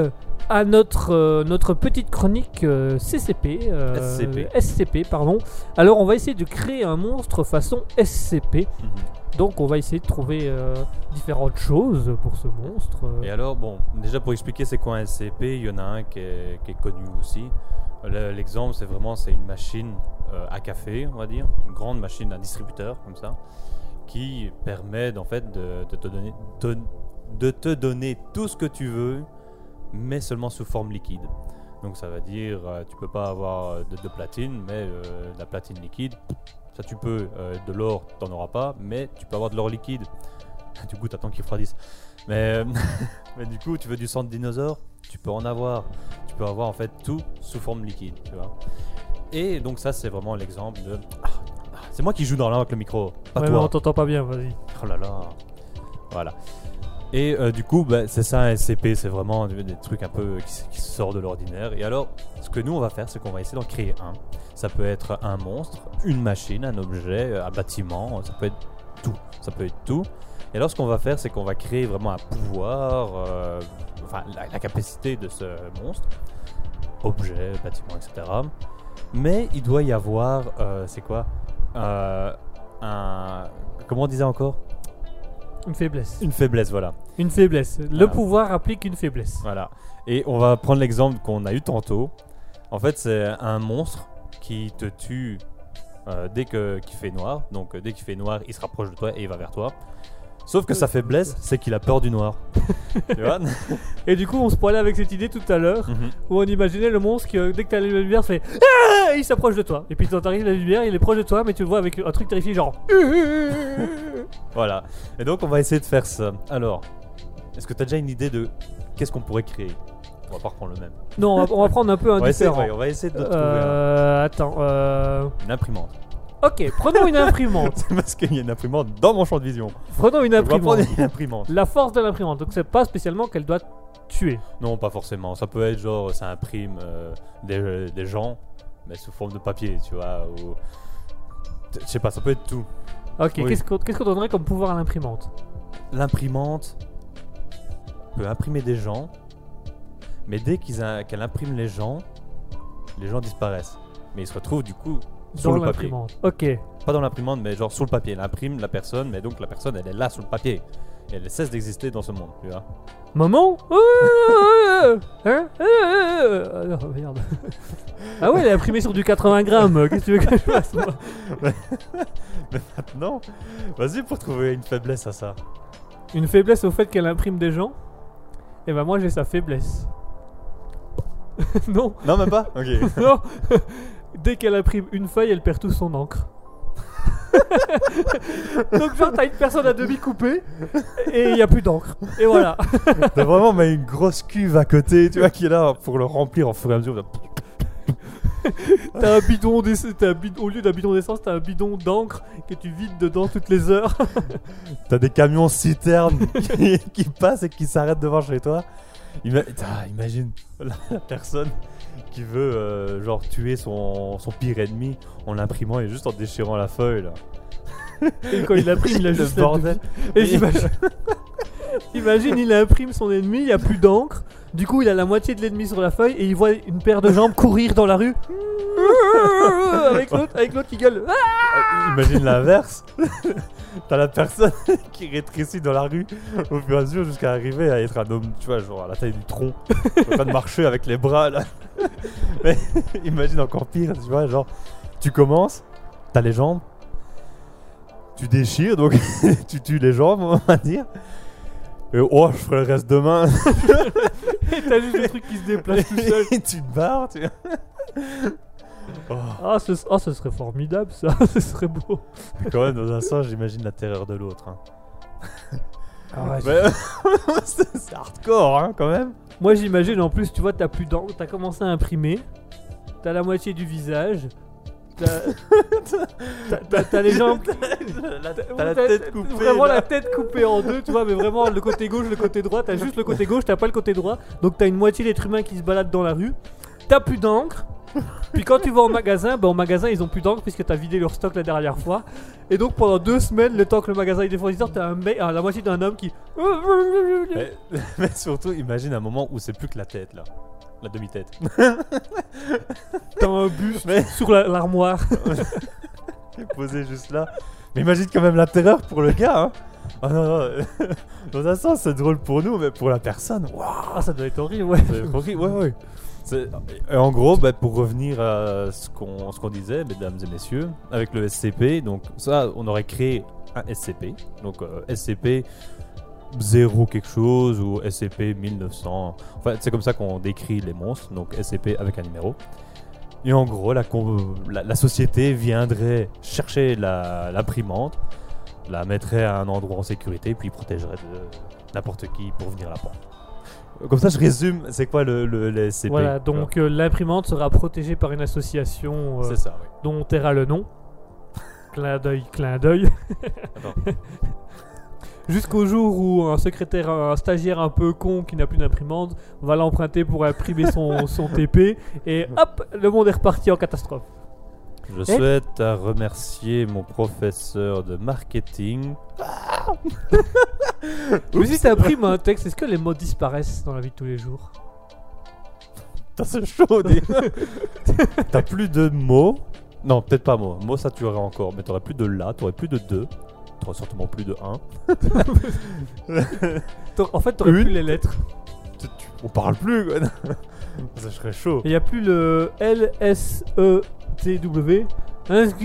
à notre, euh, notre petite chronique euh, CCP. euh, SCP. SCP, pardon. Alors, on va essayer de créer un monstre façon SCP. Mhm. Donc, on va essayer de trouver euh, différentes choses pour ce monstre. euh. Et alors, bon, déjà pour expliquer c'est quoi un SCP, il y en a un qui est, connu aussi. Le- L'exemple, c'est vraiment c'est une machine euh, à café, on va dire, une grande machine, un distributeur comme ça, qui permet en fait de, te donner, de, te donner tout ce que tu veux, mais seulement sous forme liquide. Donc ça veut dire, tu peux pas avoir de, platine, mais la platine liquide, ça tu peux. Euh, de l'or, t'en auras pas, mais tu peux avoir de l'or liquide. Du coup, t'attends qu'il refroidisse. Mais, euh, mais du coup, tu veux du sang de dinosaure Tu peux en avoir. Tu peux avoir en fait tout sous forme liquide, tu vois. Et donc ça, c'est vraiment l'exemple de... Ah, ah, c'est moi qui joue dans l'un avec le micro, pas Ouais, toi. on t'entend pas bien, vas-y. Oh là là. Voilà. Et euh, du coup, bah, c'est ça un SCP, c'est vraiment des, trucs un peu qui, qui sortent de l'ordinaire. Et alors, ce que nous on va faire, c'est qu'on va essayer d'en créer un. Ça peut être un monstre, une machine, un objet, un bâtiment, ça peut être tout. Ça peut être tout. Et alors, ce qu'on va faire, c'est qu'on va créer vraiment un pouvoir, euh, enfin la, la capacité de ce monstre, objet, bâtiment, etc. Mais il doit y avoir, euh, c'est quoi Euh, Un. Comment on disait encore? Une faiblesse. Une faiblesse, voilà. Une faiblesse. Le pouvoir applique une faiblesse. Voilà. Et on va prendre l'exemple qu'on a eu tantôt. En fait, c'est un monstre qui te tue euh, dès que qu'il fait noir. Donc, euh, dès qu'il fait noir, il se rapproche de toi et il va vers toi. Sauf que sa faiblesse, c'est qu'il a peur du noir. tu vois Et du coup, on se parlait avec cette idée tout à l'heure Mhm. où on imaginait le monstre qui, euh, dès que t'as la lumière, fait Ah il s'approche de toi. Et puis quand t'arrives la lumière, il est proche de toi, mais tu le vois avec un truc terrifié, genre. Voilà. Et donc, on va essayer de faire ça. Alors, est-ce que tu as déjà une idée de qu'est-ce qu'on pourrait créer? On va pas reprendre le même. non, on va, on va prendre un peu un On va, essayer, différent. ouais, on va essayer de trouver un- Euh, attends. Euh... une imprimante. Ok, prenons une imprimante. C'est parce qu'il y a une imprimante dans mon champ de vision. Prenons une imprimante. une imprimante. La force de l'imprimante. Donc c'est pas spécialement qu'elle doit tuer. Non, pas forcément. Ça peut être genre, ça imprime euh, des, des gens, mais sous forme de papier, tu vois. Ou... Je sais pas, ça peut être tout. Ok, Oui. qu'est-ce qu'on qu'est-ce qu'on donnerait comme pouvoir à l'imprimante? L'imprimante peut imprimer des gens, mais dès qu'elle imprime les gens, les gens disparaissent. Mais ils se retrouvent du coup sur Dans le papier. l'imprimante. Ok. Pas dans l'imprimante, mais genre sur le papier. Elle imprime la personne, mais donc la personne, elle est là sur le papier. Et elle cesse d'exister dans ce monde, tu vois. Maman Hein Euh, oh, merde. Ah ouais, elle est imprimée sur du 80 grammes. Qu'est-ce que tu veux que je fasse moi Mais maintenant, vas-y pour trouver une faiblesse à ça. Une faiblesse au fait qu'elle imprime des gens? Et ben moi j'ai sa faiblesse. non, Non, même pas? Ok. non. Dès qu'elle imprime une feuille, elle perd tout son encre. Donc genre t'as une personne à demi coupée et il y a plus d'encre. Et voilà. T'as vraiment mais une grosse cuve à côté, tu vois, qui est là pour le remplir en fur et à mesure. T'as un bidon t'as un au lieu d'un bidon d'essence, t'as un bidon d'encre que tu vides dedans toutes les heures. T'as des camions citernes qui, qui passent et qui s'arrêtent devant chez toi. Ima- Putain, imagine la la personne qui veut euh, genre tuer son, son pire ennemi en l'imprimant et juste en déchirant la feuille là. Et quand il imprime, il a Le juste la bordel. Et j'imagine. Imagine, il imprime son ennemi, il n'y a plus d'encre. Du coup, il a la moitié de l'ennemi sur la feuille et il voit une paire de jambes courir dans la rue. avec l'autre avec l'autre qui gueule. Euh, Imagine l'inverse. T'as la personne qui rétrécit dans la rue au fur et à mesure jusqu'à arriver à être un homme, tu vois, genre à la taille du tronc, en train de marcher avec les bras là. Mais imagine encore pire, tu vois, genre tu commences, t'as les jambes, tu déchires, donc tu tues les jambes, on va dire. Et oh, je ferai le reste demain. Et t'as juste le truc qui se déplace tout seul. Et tu te barres, tu Oh, Ah, ce, ah, ce serait formidable ça, ce serait beau. mais quand même, dans un sens, j'imagine la terreur de l'autre. hein. Ah ouais, Mais- c'est hardcore, hein, quand même. Moi j'imagine en plus, tu vois, t'as plus d'encre, t'as commencé à imprimer, t'as la moitié du visage, t'as t'as- t'as- t'as les jambes. T'as la tête coupée. Vraiment là. la tête coupée en deux, tu vois, mais vraiment le côté gauche, le côté droit, t'as juste le côté gauche, t'as pas le côté droit, donc t'as une moitié d'êtres humains qui se baladent dans la rue, t'as plus d'encre. Puis quand tu vas au magasin, bah au magasin ils ont plus d'encre puisque t'as vidé leur stock la dernière fois. Et donc pendant deux semaines, le temps que le magasin est défournisseur, t'as un mec, ah, la moitié d'un homme qui. Mais, mais surtout, imagine un moment où c'est plus que la tête, là. La demi-tête. T'as un buste Mais- sur la- l'armoire. qui est posé juste là. Mais imagine quand même la terreur pour le gars, hein. Oh non, non. Dans un sens, c'est drôle pour nous, mais pour la personne, waouh. Ah, ça doit être horrible, ouais. Horrible, ouais, ouais. Et en gros, bah, pour revenir à ce qu'on disait, mesdames et messieurs, avec le SCP, donc ça, on aurait créé un SCP. Donc euh, SCP 0 quelque chose ou SCP 1900. Enfin, c'est comme ça qu'on décrit les monstres, donc SCP avec un numéro. Et en gros, la, la, la société viendrait chercher la- l'imprimante, la mettrait à un endroit en sécurité, puis protégerait n'importe qui pour venir la prendre. Comme ça, je résume, c'est quoi le, le, le SCP Voilà, donc euh, l'imprimante sera protégée par une association euh, C'est ça, oui. dont on taira le nom. clin d'œil, clin d'œil. Jusqu'au jour où un secrétaire, un stagiaire un peu con qui n'a plus d'imprimante va l'emprunter pour imprimer son, son TP et hop, le monde est reparti en catastrophe. Je souhaite à remercier mon professeur de marketing. Mais si tu imprimes un texte, est-ce que les mots disparaissent dans la vie de tous les jours? Putain, c'est chaud, dis. T'as plus de mots? Non, peut-être pas mots. Mots, ça tu aurais encore. Mais t'aurais plus de là, t'aurais plus de deux. T'aurais certainement plus de un. En fait, t'aurais Une plus les lettres. Tu- tu- On parle plus, quoi. ça serait chaud. Il n'y a plus le L, S, E, T, W. Est-ce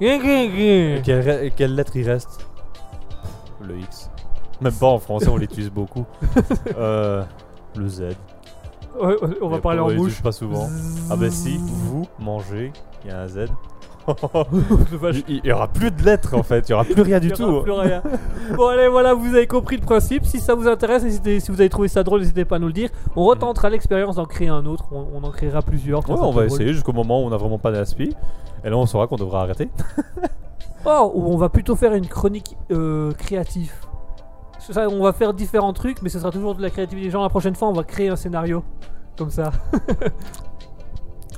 Et quelle, quelle lettre il reste? Le X. Même pas en français, on l'utilise beaucoup. Euh, le Z. Ouais, on va parler on en mouche. pas souvent. Ah bah si, vous mangez, il y a un Z. Vache. Il il y aura plus de lettres en fait, il y aura plus rien du aura tout. plus rien. bon allez voilà vous avez compris le principe. Si ça vous intéresse, n'hésitez- si vous avez trouvé ça drôle, n'hésitez pas à nous le dire. On retentera l'expérience d'en créer un autre. On, on en créera plusieurs. Ouais, on va essayer jusqu'au moment où on n'a vraiment pas d'aspi. Et là on saura qu'on devra arrêter. Oh, ou on va plutôt faire une chronique euh, créative. Ça, on va faire différents trucs, mais ce sera toujours de la créativité. Genre la prochaine fois, on va créer un scénario comme ça.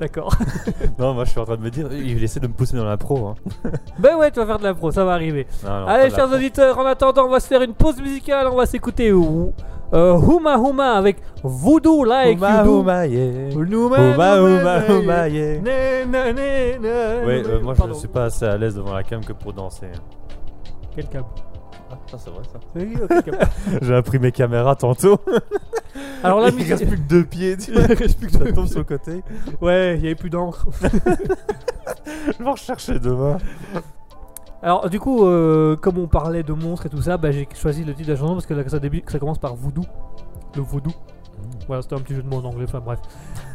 D'accord. non, moi je suis en train de me dire, il essaie de me pousser dans l'impro. Hein. ben ouais, tu vas faire de l'impro, ça va arriver. Non, non, Allez, chers auditeurs, en attendant, on va se faire une pause musicale. On va s'écouter euh, Huma Huma avec Voodoo Like Ouma, You Do. ouma, yeah. Na, na, na, Ouais, na. euh, moi je Pardon. suis pas assez à l'aise devant la cam que pour danser. Quel câble C'est vrai ça. Oui, ok, câble. J'ai appris mes caméras tantôt. Alors là, il reste plus que deux pieds, tu Il vois. reste plus que Ça deux tombe pieds. sur le côté. Ouais, il y avait plus d'encre. Je vais en rechercher demain. Alors, du coup, euh, comme on parlait de monstres et tout ça, bah, j'ai choisi le titre de la chanson parce que là, ça, débute, ça commence par voodoo. Le vaudou. Voilà, c'était un petit jeu de mots en anglais, enfin bref.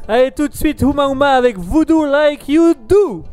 Allez, tout de suite, Huma Huma avec Voodoo Like You Do.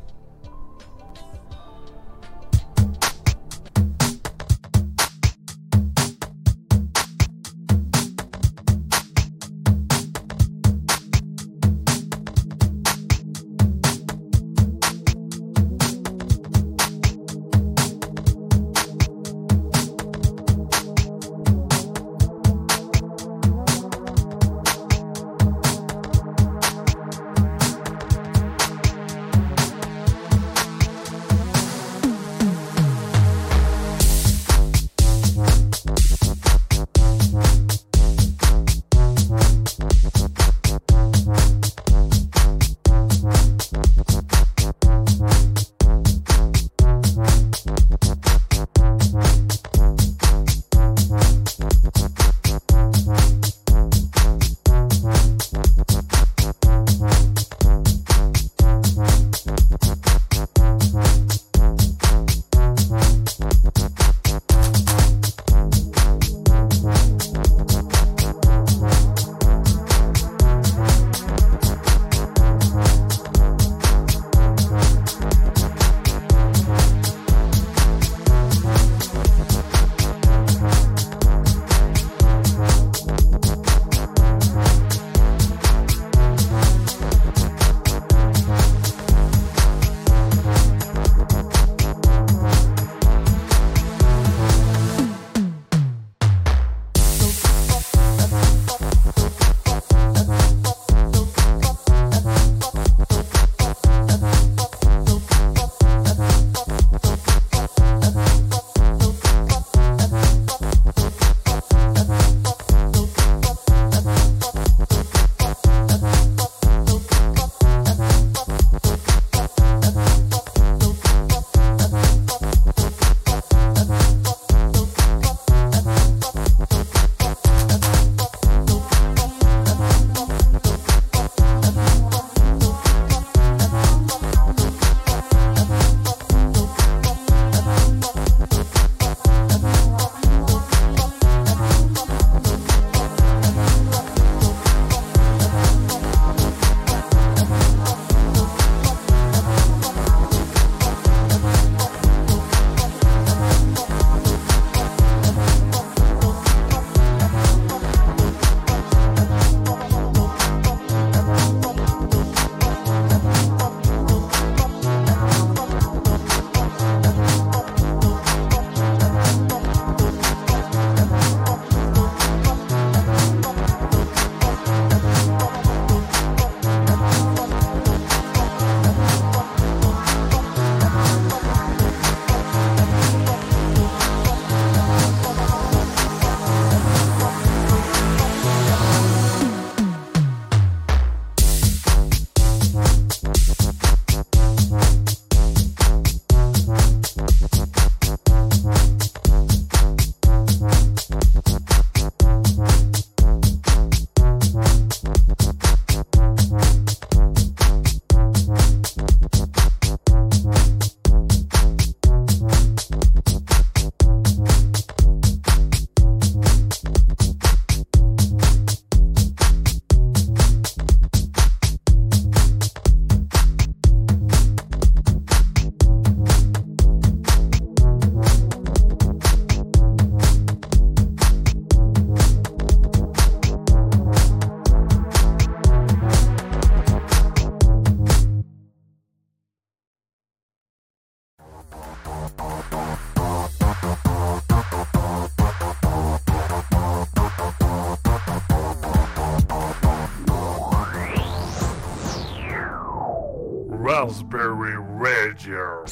Radio.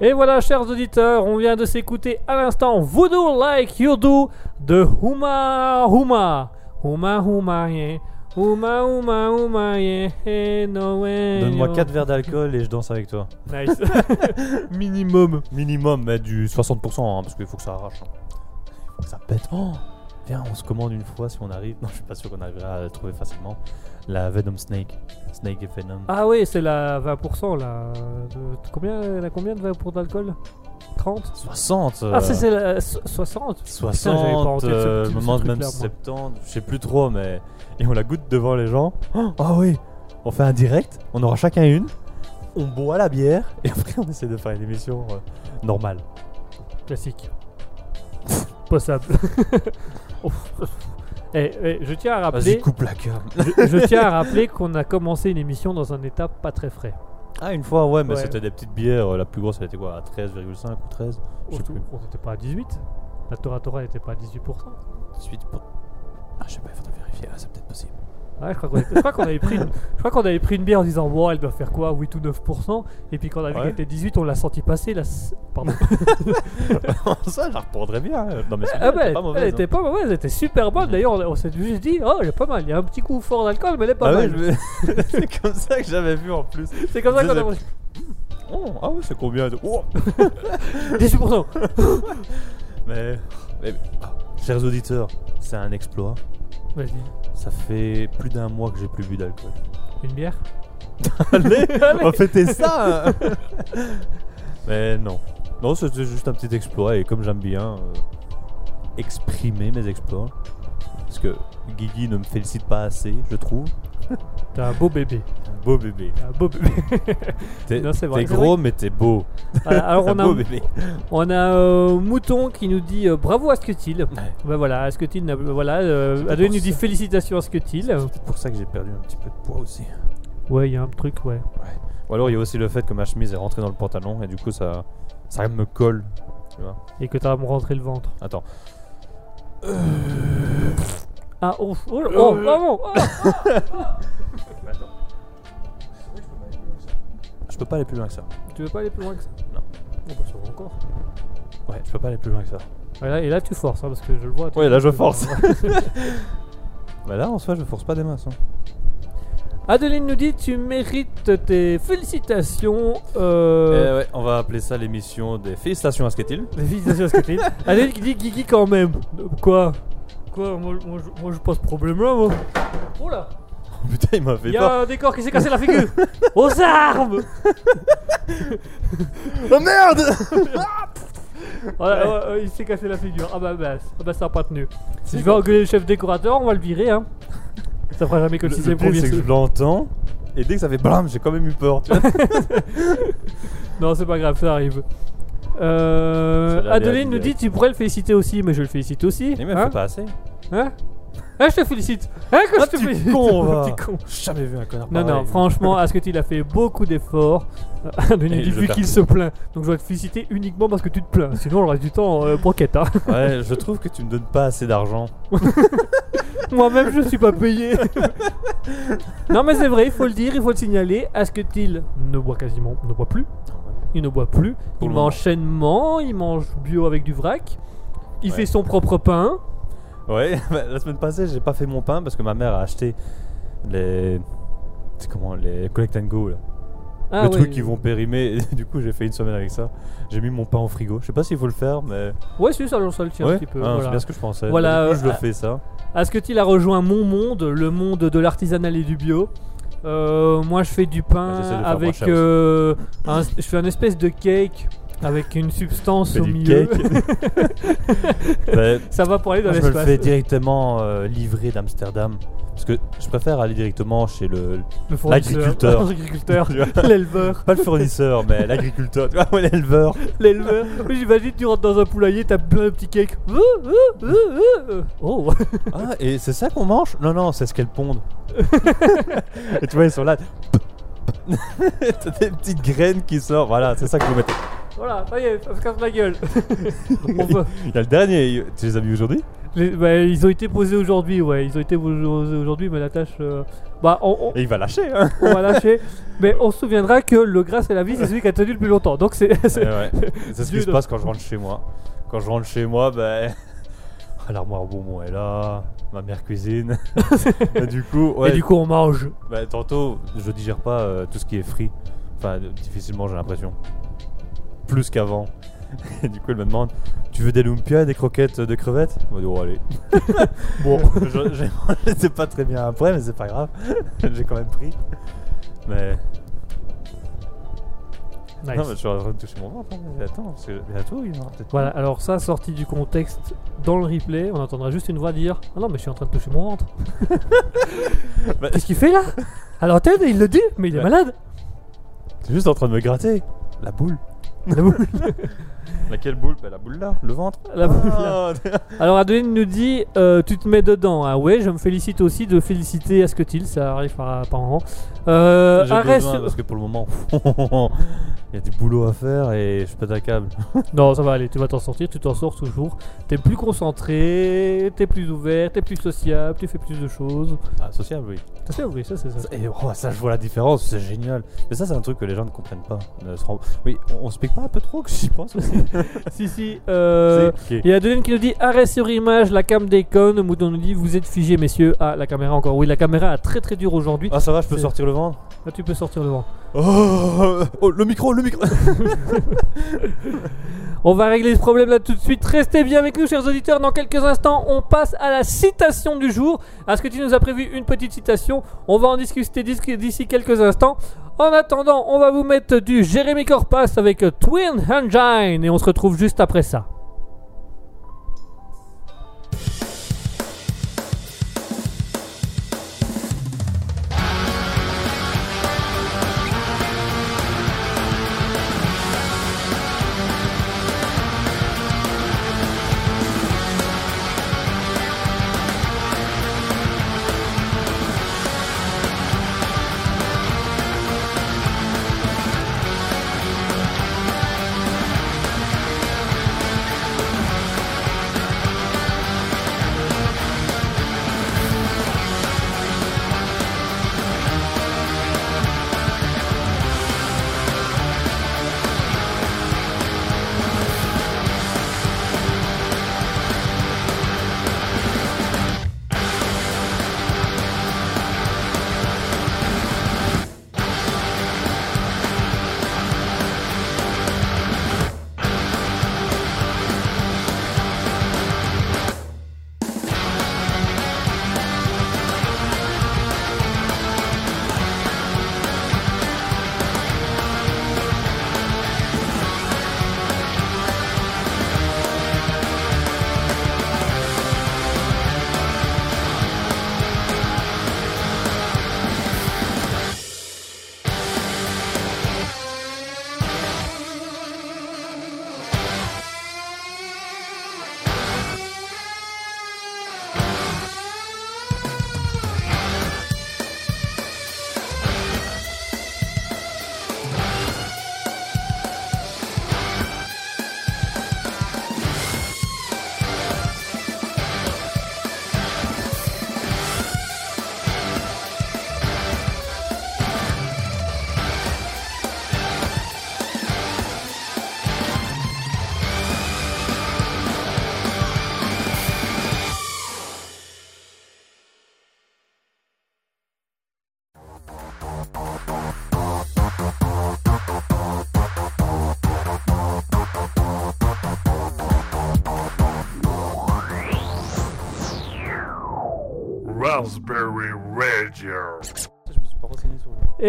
Et voilà, chers auditeurs, on vient de s'écouter à l'instant Voodoo Like You Do de Huma Huma. Huma Huma, yeah. Huma Huma Huma, yeah. Hey, no way, Donne-moi yo. 4 verres d'alcool et je danse avec toi. Nice. Minimum. Minimum, mais du 60%, hein, parce qu'il faut que ça arrache. hein. Faut que ça pète. Oh Viens, on se commande une fois si on arrive. Non, je suis pas sûr qu'on arrivera à la trouver facilement. La Venom Snake. Snake et Venom. Ah oui, c'est la 20% là. De- combien, elle a combien de 20% d'alcool? 30 60 Ah, c'est euh, c'est la so- 60 60, j'avais pas en tête ce euh, petit- ce moment même truc-là, moi. 70, je sais plus trop, mais. Et on la goûte devant les gens. Oh, ah oui On fait un direct, on aura chacun une, on boit la bière, et après on essaie de faire une émission euh, normale. Classique. Possible. Eh, eh, je tiens à rappeler, coupe la je, je tiens à rappeler qu'on a commencé une émission dans un état pas très frais. Ah, une fois, ouais, mais Ouais. c'était des petites bières. La plus grosse, elle était quoi À 13,5 ou 13 Je sais On plus. on n'était pas à 18 La Tora Tora n'était pas à 18% 18 pour- Ah, je sais pas, il faudrait vérifier. Ah, c'est peut-être possible. Ouais, je crois qu'on avait, pris une- je crois qu'on avait pris une bière en disant bon, elle doit faire quoi? 8 ou 9% Et puis quand on a vu Ouais. qu'elle était 18, on l'a senti passer. La... Pardon. Ça, je la reprendrais bien. hein. Non, mais Ah bien, bah, elle était pas mauvaise. elle était pas mauvaise, elle était super bonne. D'ailleurs, on, on s'est juste dit oh, elle est pas mal. Il y a un petit coup fort d'alcool, mais elle est pas Ah ouais, mal. je c'est comme ça que j'avais vu en plus. C'est comme ça qu'on a. Oh, ah ouais, c'est combien de- Oh 18% Mais, mais- ah, chers auditeurs, c'est un exploit. Vas-y, Ça fait plus d'un mois que j'ai plus bu d'alcool. une bière Allez, on va fêter ça hein. Mais non. Non, c'était juste un petit exploit et comme j'aime bien euh, exprimer mes exploits, parce que Guigui ne me félicite pas assez, je trouve. T'es un beau bébé. Un beau bébé. T'es un beau bébé. T'es Non, c'est vrai, t'es c'est gros, mais t'es beau. Voilà, alors un on a, beau bébé. on a euh, Mouton qui nous dit euh, bravo à Scutil. Ben voilà, à Scutil, n'a- voilà, euh, pour nous dit ça. félicitations à Scutil. C'est pour ça que j'ai perdu un petit peu de poids aussi. Ouais, il y a un truc, ouais. Ou alors il y a aussi le fait que ma chemise est rentrée dans le pantalon et du coup ça, ça me colle. Tu vois. Et que t'as à me rentrer le ventre. Attends. Ah, oh, oh, oh, vraiment ah. Je peux pas aller plus loin que ça. Tu veux pas aller plus loin que ça? Non. Bon, bah, ça va encore. Ouais, je peux pas aller plus loin que ça. Et là, et là, tu forces, hein, parce que je le vois. Ouais, là, je force. Bah là en soi je force pas des masses. hein. Adeline nous dit tu mérites tes félicitations. Euh... Eh ouais, on va appeler ça l'émission des félicitations à Sketil. Des félicitations à Scutil. Adeline qui dit Guigui quand même. Euh, Quoi? Quoi moi, moi, je- moi, je problème là, moi. Oh là Oh putain, il m'a fait Il y peur. a un décor qui s'est cassé la figure Aux armes Oh merde Voilà, ouais, ouais, Il s'est cassé la figure. Ah bah, bah, ah bah ça a pas tenu. Si je vais engueuler le chef décorateur, on va le virer. Hein. Ça fera jamais que Le, si le c'est le pire, premier. c'est que je l'entends et dès que ça fait blam, j'ai quand même eu peur. Tu vois Non, c'est pas grave, ça arrive. Euh, Adeline nous dit tu pourrais le féliciter aussi, mais je le félicite aussi. Il me hein fait pas assez. Hein Hein, je te félicite. Hein, que Ah, je te tu félicite. con, va. Petit con. Jamais vu un connard Non, non, franchement, Asketil a fait beaucoup d'efforts. Euh, dit je vu qu'il se plaint. Donc je dois te féliciter uniquement parce que tu te plains. Sinon, le reste du temps, euh, broquette. Hein. Ouais, je trouve que tu me donnes pas assez d'argent. Moi-même, je suis pas payé. non, mais c'est vrai, il faut le dire, il faut le signaler. Asketil ne boit quasiment, ne boit plus. Il ne boit plus. Pour il mange sainement, il mange bio avec du vrac. Il Ouais. fait son propre pain. Ouais, bah, la semaine passée, j'ai pas fait mon pain parce que ma mère a acheté les. Comment Les Collect and Go là. Ah, le ouais. truc qui vont périmer. Et du coup, j'ai fait une semaine avec ça. J'ai mis mon pain au frigo. Je sais pas s'il faut le faire, mais. Ouais, c'est ça, ça le tient ouais, un petit peu. Ah, voilà. c'est bien ce que je pensais. Voilà, Du coup, je le euh, fais ça. Asketil a rejoint mon monde, le monde de l'artisanal et du bio? Euh, moi, je fais du pain moins avec. euh, un- je fais un espèce de cake avec une substance au milieu. Ouais, ça va pour aller dans moi, je me le l'espace. fais directement euh, livrer d'Amsterdam. Parce que je préfère aller directement chez le. L'agriculteur. l'éleveur, Pas le fournisseur, mais l'agriculteur. Tu vois, ouais, l'éleveur. l'éleveur. Oui, J'imagine, tu rentres dans un poulailler, t'as plein de petits cakes. Oh, Ah, et c'est ça qu'on mange? Non, non, c'est ce qu'elles pondent. et tu vois, ils sont là. T'as des petites graines qui sortent. Voilà, c'est ça que vous mettez. Voilà, ça y est, ça se casse la gueule. On peut- Il y a le dernier. Tu les as vus aujourd'hui? Les- bah, ils ont été posés aujourd'hui, ouais. Ils ont été posés aujourd'hui, mais la tâche. euh, Bah, on, on- Et il va lâcher, hein on va lâcher. Mais on se souviendra que le grâce et la vie, c'est celui qui a tenu le plus longtemps. Donc c'est. c'est- Ouais, ouais. C'est ce qui se passe quand je rentre chez moi. Quand je rentre chez moi, ben. L'armoire bonbon est là, ma mère cuisine. Et du coup, ouais, Et du coup, on mange. bah, tantôt, je digère pas euh, tout ce qui est frit. Enfin, difficilement, j'ai l'impression. Plus qu'avant. Et du coup, elle me demande Tu veux des lumpias, des croquettes de crevettes? On va dire Oh, allez. bon, je- j'ai mangé, c'est pas très bien après, mais c'est pas grave. j'ai quand même pris. Mais. Nice. Non, mais je suis en train de toucher mon ventre. hein. Mais Attends, parce que bientôt, il y en aura peut-être. Voilà, alors ça, sorti du contexte dans le replay, on entendra juste une voix dire Ah non, mais je suis en train de toucher mon ventre. Bah, Qu'est-ce qu'il fait là? À l'antenne, il le dit, mais il est malade. T'es juste en train de me gratter. La boule. La boule. Laquelle boule? Bah, La boule là, le ventre. La boule, là. Ah, Alors Adeline nous dit euh, Tu te mets dedans. Ah ouais, je me félicite aussi de féliciter Asketil, ça arrive par, par an. Euh, J'ai arrêt besoin sur- parce que pour le moment, il y a du boulot à faire et je pète un câble. Non, ça va aller, tu vas t'en sortir, tu t'en sors toujours. T'es plus concentré, t'es plus ouvert, t'es plus sociable, tu fais plus de choses. Ah, sociable, oui. T'as fait, oui, ça c'est ça. Et oh, ça, je vois la différence, c'est génial. Mais ça, c'est un truc que les gens ne comprennent pas. Ne se rend- Oui, on, on se pique pas un peu trop que j'y pense aussi. si, si. Euh. Il y a Adeline qui nous dit arrêt sur image, la cam déconne. Moudon nous dit vous êtes figé, messieurs. Ah, la caméra encore. Oui, la caméra a très très dur aujourd'hui. Ah, ça va, je peux sortir le ventre Là, tu peux sortir le vent. oh, oh, le micro, le micro On va régler ce problème là tout de suite. Restez bien avec nous, chers auditeurs. Dans quelques instants, on passe à la citation du jour. Est-ce que tu nous as prévu une petite citation On va en discuter d'ici d'ici quelques instants. En attendant, on va vous mettre du Jérémy Corpas avec Twin Engine et on se retrouve juste après ça.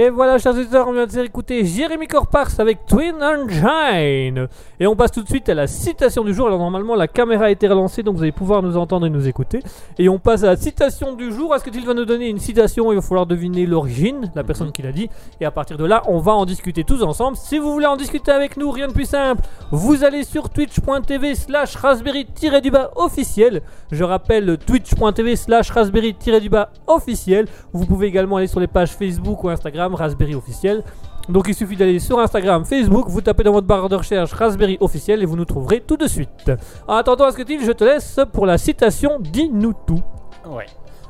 Et voilà, chers auditeurs, on vient de écouter Jérémy Corpars avec Twin Engine. Et on passe tout de suite à la citation du jour. Alors, normalement, la caméra a été relancée, donc vous allez pouvoir nous entendre et nous écouter. Et on passe à la citation du jour. Est-ce que tu vas nous donner une citation? Il va falloir deviner l'origine, la personne qui l'a dit. Et à partir de là, on va en discuter tous ensemble. Si vous voulez en discuter avec nous, rien de plus simple. Vous allez sur twitch.tv slash raspberry-du-bas officiel. Je rappelle twitch.tv slash raspberry-du-bas officiel. Vous pouvez également aller sur les pages Facebook ou Instagram Raspberry officiel. Donc il suffit d'aller sur Instagram, Facebook, vous tapez dans votre barre de recherche Raspberry officiel et vous nous trouverez tout de suite. En attendant, Asketil, je te laisse pour la citation Dis-nous tout. Ouais.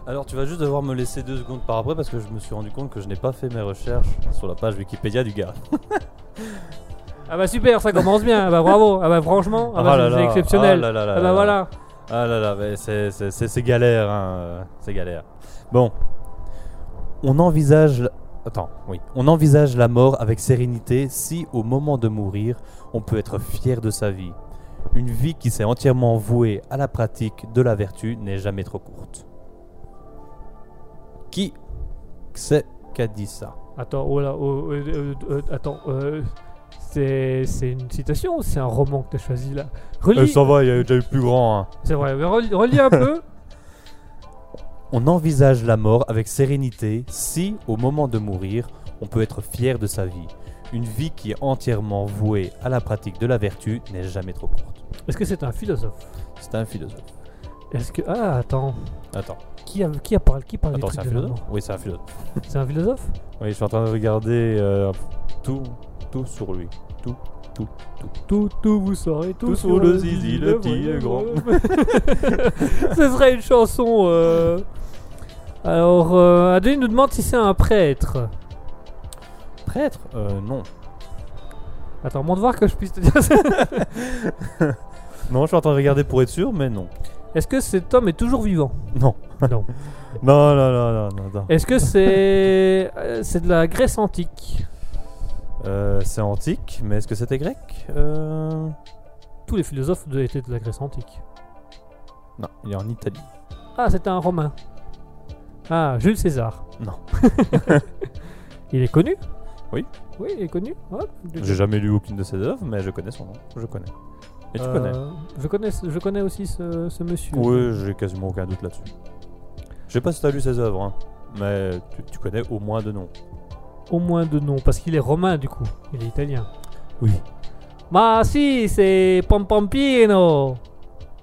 Alors tu vas juste devoir me laisser deux secondes par après parce que je me suis rendu compte que je n'ai pas fait mes recherches sur la page Wikipédia du gars. Ah bah super, ça commence bien. Ah bah bravo. Ah bah franchement, ah bah, Ah là c'est- exceptionnel. ah là là là Ah bah là. voilà. Ah là là, mais c'est- galère, hein, c'est galère. Bon, on envisage... Attends, oui. On envisage la mort avec sérénité si, au moment de mourir, on peut être fier de sa vie. Une vie qui s'est entièrement vouée à la pratique de la vertu n'est jamais trop courte. Qui c'est qui a dit ça? Attends, oh là, oh, euh, euh, euh, attends, euh, c'est c'est une citation ou c'est un roman que t'as choisi là? Relis. Euh, Ça va, il y a déjà eu plus grand. hein. C'est vrai, mais relis, relis un peu. On envisage la mort avec sérénité si, au moment de mourir, on peut être fier de sa vie. Une vie qui est entièrement vouée à la pratique de la vertu n'est jamais trop courte. Est-ce que c'est un philosophe? C'est un philosophe. Est-ce que ah attends, Attends, qui a qui a parlé qui parle attends, des c'est un de philosophe? Oui, c'est un philosophe. C'est un philosophe? Oui, je suis en train de regarder euh, tout, tout sur lui. Tout, tout, tout. Tout, tout, vous saurez tout, Tout sur le zizi, le petit et le grand. Ce serait une chanson. euh. Alors, euh, Adeline nous demande si c'est un prêtre. Prêtre? Euh, non. Attends, montre voir que je puisse te dire ça. Non, je suis en train de regarder pour être sûr, mais non. Est-ce que cet homme est toujours vivant? Non. Non. Non, non, non, non, non. non. Est-ce que c'est euh, c'est de la Grèce antique? Euh, c'est antique, mais est-ce que c'était grec? Euh... Tous les philosophes de- étaient de la Grèce antique. Non, il est en Italie. Ah, c'était un Romain. Ah, Jules César. Non. il est connu? Oui. Oui, il est connu. Ouais. J'ai jamais lu aucune de ses œuvres, mais je connais son nom. Je connais. Et tu Euh, connais? je connais Je connais aussi ce, ce monsieur. Oui, j'ai quasiment aucun doute là-dessus. Je sais pas si t'as lu ses œuvres, hein, mais tu, tu connais au moins de noms. Au moins de nom, parce qu'il est romain du coup. Il est italien. Oui. Ma si, c'est Pompampino.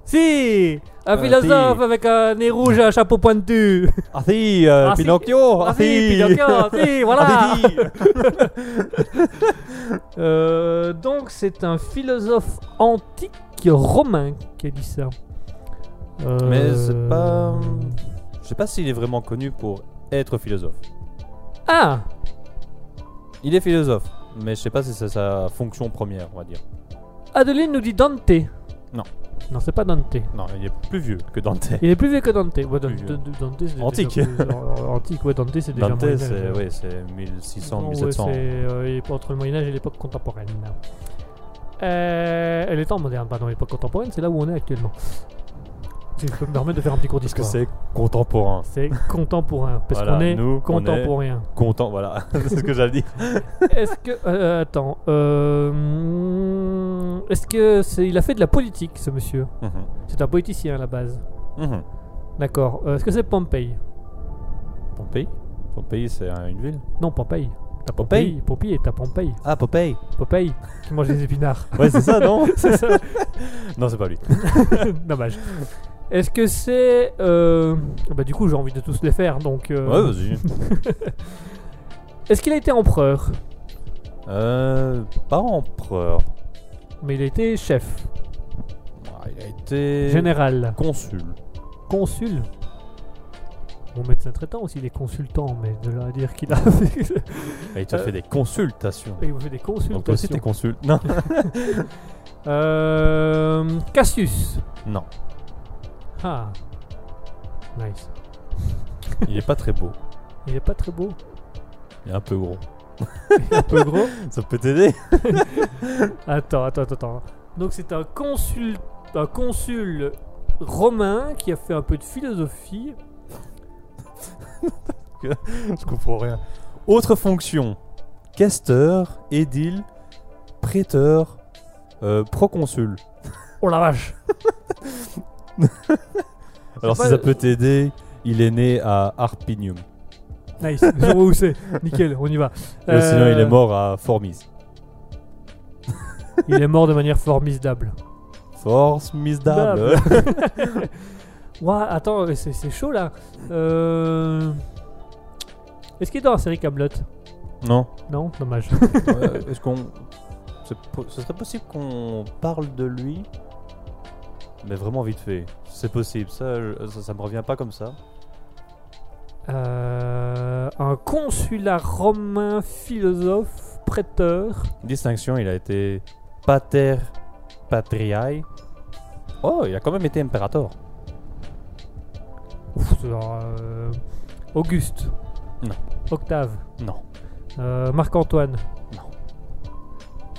Si, un Ah, philosophe si. avec un nez rouge et un chapeau pointu. Ah si, euh, Ah, si. Pinocchio Ah si, Pinocchio, si, voilà. Ah, si. Euh, donc c'est un philosophe antique romain qui a dit ça. Euh, Mais c'est pas... Je sais pas s'il est vraiment connu pour être philosophe. Ah, Il est philosophe, mais je sais pas si c'est sa fonction première, on va dire. Adeline nous dit Dante. Non. Non, c'est pas Dante. Non, il est plus vieux que Dante. Il est plus vieux que Dante. Ouais, Dante, c'est Antique. euh, antique, ouais, Dante, c'est déjà Dante, c'est ouais, c'est 1600, Non, ouais, 1700. c'est euh, entre le Moyen-Âge et l'époque contemporaine. Euh, les temps modernes, pardon, l'époque contemporaine, c'est là où on est actuellement. Peux me permettre de faire un petit cours Parce que d'histoire. c'est contemporain. C'est contemporain, parce Voilà, qu'on est nous, on est- contemporain. Content, voilà. c'est ce que j'allais dire. Est-ce que. euh, attends. euh, Est-ce que. c'est il a fait de la politique, ce monsieur Mhm. C'est un politicien à la base. Mhm. D'accord. Euh, Est-ce que c'est Pompey Pompéi Pompéi, c'est un- une ville? Non, Pompey. T'as Popeye Pompey est à Pompey. Ah, Popeye Popeye qui mange des épinards. Ouais, c'est ça, non c'est ça. Non, c'est pas lui. Dommage. Est-ce que c'est. euh, Bah, du coup, j'ai envie de tous les faire, donc. euh, Ouais, vas-y. Est-ce qu'il a été empereur? Euh, pas empereur. Mais il a été chef, Ah, il a été général, consul. consul? Mon médecin traitant aussi, il est consultant, mais de là à dire qu'il a il te fait des consultations. il vous fait des consultations. Donc toi aussi t'es consul Non. Euh, Cassius? Non. Ah. Nice. Il est pas très beau. Il est pas très beau. Il est un peu gros. Il est un peu gros. Ça peut t'aider Attends, attends, attends, attends. Donc c'est un consul, un consul romain qui a fait un peu de philosophie. Je comprends rien. Autre fonction. Questeur, édile, prêteur, euh, proconsul. Oh la vache. Alors pas si ça peut t'aider, il est né à Arpinium. Nice. Je vois où c'est. Nickel, on y va. Et Sinon il Euh, est mort à Formis. Il est mort de manière formidable. Formidable. Ouais, attends, c'est c'est chaud là. Euh... Est-ce qu'il est dans la série Camelot? Non. Non, dommage. Euh, Est-ce qu'on. c'est po- Ce serait possible qu'on parle de lui? Mais vraiment vite fait. C'est possible, ça, ça, ça me revient pas comme ça. Euh, un consulat romain, philosophe, prêteur. Distinction, il a été pater patriae. Oh, il a quand même été impérator. Ouf, c'est genre, euh, Auguste. Non. Octave. Non. Euh, Marc-Antoine. Non.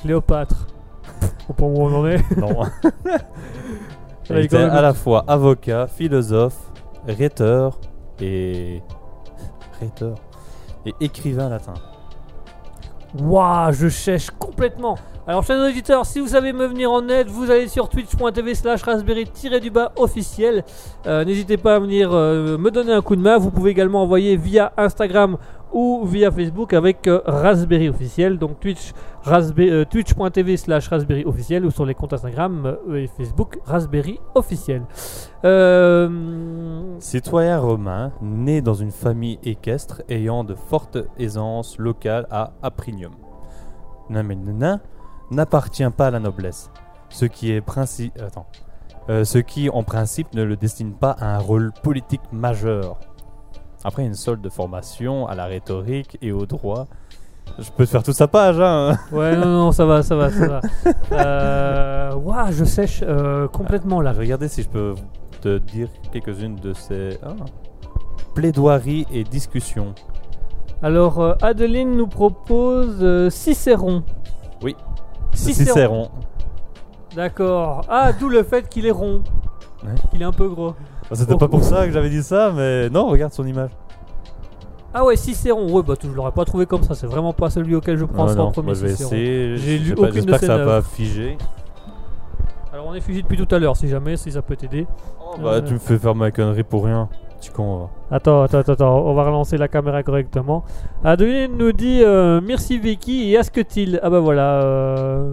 Cléopâtre. Au point où on en est. Non. A était à la fois avocat, philosophe, rhéteur et. rhéteur. Et écrivain latin. Waouh, je cherche complètement. Alors, chers auditeurs, si vous savez me venir en aide, vous allez sur twitch.tv slash raspberry-du-bas officiel. Euh, N'hésitez pas à venir euh, me donner un coup de main. Vous pouvez également envoyer via Instagram ou via Facebook avec euh, Raspberry officiel. Donc Twitch, euh, twitch.tv slash raspberry officiel ou sur les comptes Instagram euh, et Facebook Raspberry officiel. Euh, Citoyen romain, né dans une famille équestre ayant de fortes aisances locales à Aprinium. Namenna n'appartient pas à la noblesse, ce qui est princi- Attends. Ce qui en principe ne le destine pas à un rôle politique majeur. Après une solde de formation à la rhétorique et au droit, je peux te faire toute sa page, hein ouais, non, non, ça va, ça va, ça va. Euh, Waouh, je sèche euh, complètement là. Je vais regarder si je peux te dire quelques-unes de ces ah. plaidoiries et discussions. Alors, euh, Adeline nous propose euh, Cicéron. Oui. Cicéron. Cicéron. D'accord. Ah, d'où le fait qu'il est rond. Ouais. Qu'il est un peu gros. Ah, C'était pas pour ça que j'avais dit ça, mais non, regarde son image. Ah ouais, Cicéron. Ouais, bah tu- je l'aurais pas trouvé comme ça. C'est vraiment pas celui auquel je ça non, en premier. J'ai lu aucune de J'espère que ses ça va pas figer. Alors, on est fugé depuis tout à l'heure, si jamais, si ça peut t'aider. bah, Euh. tu me fais faire ma connerie pour rien. Petit con, va. Attends, attends, attends, attends, on va relancer la caméra correctement. Adeline nous dit euh, merci Vicky et Asketil. Ah bah voilà. euh.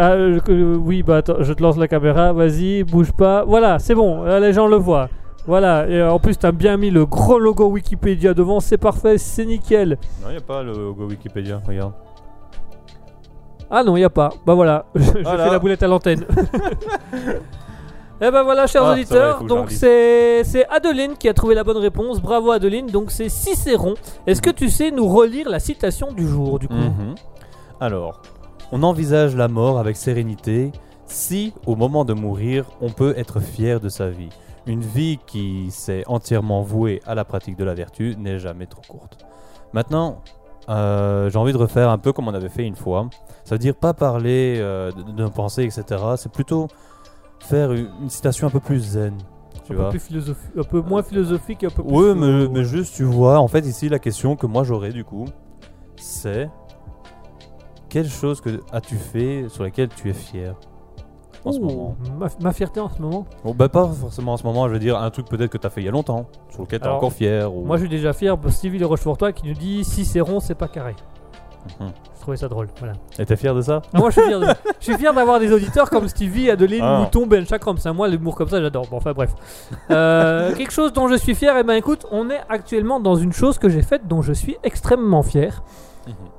Ah, euh, que- oui, bah attends, je te lance la caméra, vas-y, bouge pas. Voilà, c'est bon, là, les gens le voient. Voilà, et euh, en plus t'as bien mis le gros logo Wikipédia devant, c'est parfait, c'est nickel. Non, y a pas le logo Wikipédia, regarde. Ah non, y a pas. Bah voilà, je je Voilà. fais la boulette à l'antenne. Et ben voilà, chers Ah, auditeurs, faut que je donc c'est c'est Adeline qui a trouvé la bonne réponse. Bravo Adeline. Donc c'est Cicéron. Est-ce que tu sais nous relire la citation du jour du coup? Mhm. Alors, on envisage la mort avec sérénité si, au moment de mourir, on peut être fier de sa vie. Une vie qui s'est entièrement vouée à la pratique de la vertu n'est jamais trop courte. Maintenant, euh, j'ai envie de refaire un peu comme on avait fait une fois. Ça veut dire pas parler euh, nos pensées, etc. C'est plutôt faire une, citation un peu plus zen. Tu un, vois peu plus un peu moins philosophique, un peu plus. oui, mais, mais juste, tu vois, en fait, ici, la question que moi j'aurais du coup, c'est quelle chose que as-tu fait sur laquelle tu es fier en ce moment? Ma, ma fierté en ce moment? Bon, bah, pas forcément en ce moment, je veux dire un truc peut-être que tu as fait il y a longtemps, sur lequel tu es encore fier. Ou... Moi je suis déjà fier de Stevie de Rochefortois qui nous dit Cicéron c'est pas carré. Mhm. Je trouvais ça drôle. Voilà. Et t'es fier de ça? Ah, moi je suis fier, de- je suis fier d'avoir des auditeurs comme Stevie, Adeline, Ah. Mouton, Ben Chakram. C'est moi l'humour comme ça j'adore. Bon enfin bref. Euh, quelque chose dont je suis fier, et ben écoute, on est actuellement dans une chose que j'ai faite dont je suis extrêmement fier.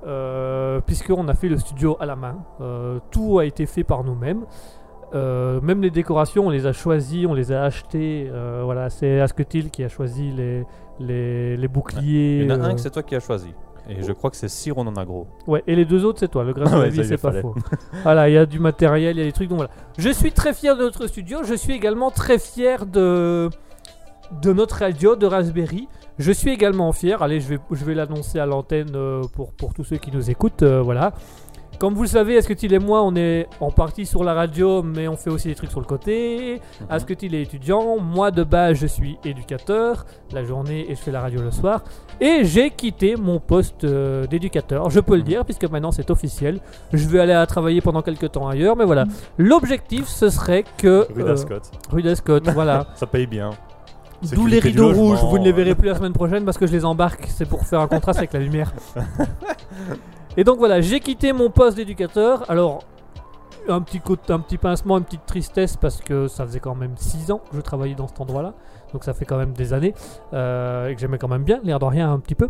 Euh, puisqu'on a fait le studio à la main. Euh, tout a été fait par nous-mêmes. Euh, même les décorations, on les a choisies, on les a achetées. Voilà, c'est Asketil qui a choisi les, les, les boucliers. Il y en a un que c'est toi qui as choisi. Et je crois que c'est Cire, on en a gros. Ouais, et les deux autres, c'est toi. Le grain de la vie, c'est pas fallait. faux. voilà, il y a du matériel, il y a des trucs. Donc voilà. Je suis très fier de notre studio. Je suis également très fier de, de notre radio, de Raspberry. Je suis également fier. Allez, je vais, je vais l'annoncer à l'antenne euh, pour, pour tous ceux qui nous écoutent. euh, voilà. Comme vous le savez, Asketil et moi, on est en partie sur la radio, mais on fait aussi des trucs sur le côté? Mhm. Asketil est étudiant? Moi, de base, je suis éducateur la journée et je fais la radio le soir. Et j'ai quitté mon poste euh, d'éducateur, je peux le Mhm. dire, puisque maintenant c'est officiel. Je vais aller à travailler pendant quelques temps ailleurs, mais voilà. L'objectif, ce serait que. Rue d'Ascot. rue d'Ascot, voilà. Ça paye bien. D'où les rideaux rouges, vous ne les verrez plus la semaine prochaine parce que je les embarque, c'est pour faire un contraste avec la lumière. Et donc voilà, j'ai quitté mon poste d'éducateur. Alors, un petit, un petit pincement, une petite tristesse parce que ça faisait quand même 6 ans que je travaillais dans cet endroit-là. Donc ça fait quand même des années euh, et que j'aimais quand même bien, l'air de rien un petit peu.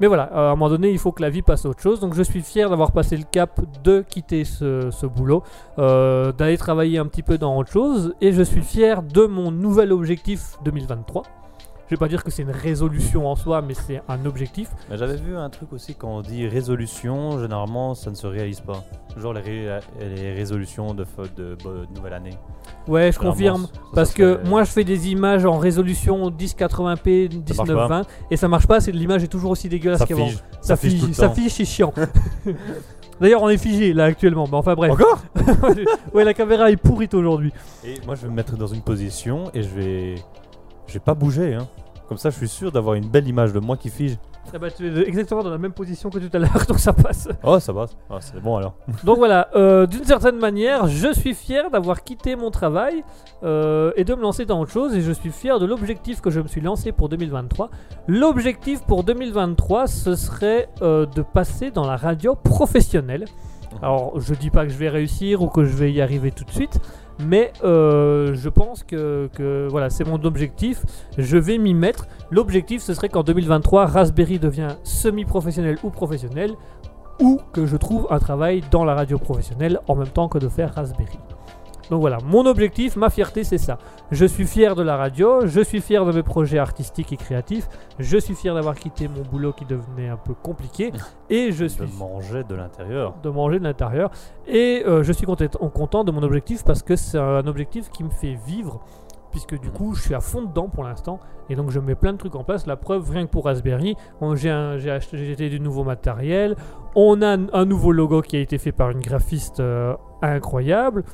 Mais voilà, à un moment donné, il faut que la vie passe à autre chose. Donc je suis fier d'avoir passé le cap de quitter ce, ce boulot, euh, d'aller travailler un petit peu dans autre chose. Et je suis fier de mon nouvel objectif 2023. Je vais pas dire que c'est une résolution en soi, mais c'est un objectif. Mais j'avais vu un truc aussi quand on dit résolution, généralement ça ne se réalise pas. Genre les, ré- les résolutions de, de, de nouvelle année. Ouais, je confirme. ça- ça Parce que moi je fais des images en résolution 1080p, Ça marche pas. 1920 et ça marche pas, l'image est toujours aussi dégueulasse ça qu'avant. fige. Ça fige tout fige, le ça temps. fige, c'est chiant. D'ailleurs, on est figé là actuellement, mais enfin bref. Encore? Ouais, la caméra est pourrite aujourd'hui. Et moi je vais me mettre dans une position et je vais. Je vais pas bouger. Hein. Comme ça je suis sûr d'avoir une belle image de moi qui fige. Ah bah, tu es exactement dans la même position que tout à l'heure, donc ça passe. Oh ça va. Ah, c'est bon alors. Donc voilà, euh, d'une certaine manière, je suis fier d'avoir quitté mon travail euh, et de me lancer dans autre chose. Et je suis fier de l'objectif que je me suis lancé pour 2023. L'objectif pour 2023, ce serait euh, de passer dans la radio professionnelle. Alors, je dis pas que je vais réussir ou que je vais y arriver tout de suite, mais euh, je pense que, que voilà, c'est mon objectif. Je vais m'y mettre. L'objectif, ce serait qu'en 2023, Raspberry devient semi-professionnel ou professionnel, ou que je trouve un travail dans la radio professionnelle en même temps que de faire Raspberry. Donc voilà, mon objectif, ma fierté, c'est ça. Je suis fier de la radio, je suis fier de mes projets artistiques et créatifs, je suis fier d'avoir quitté mon boulot qui devenait un peu compliqué, et je suis De manger de l'intérieur. de manger de l'intérieur. Et euh, je suis content, content de mon objectif parce que c'est un objectif qui me fait vivre. Puisque du coup, je suis à fond dedans pour l'instant. Et donc, je mets plein de trucs en place. La preuve, rien que pour Raspberry, j'ai acheté j'ai acheté du nouveau matériel. On a un, un nouveau logo qui a été fait par une graphiste euh, incroyable.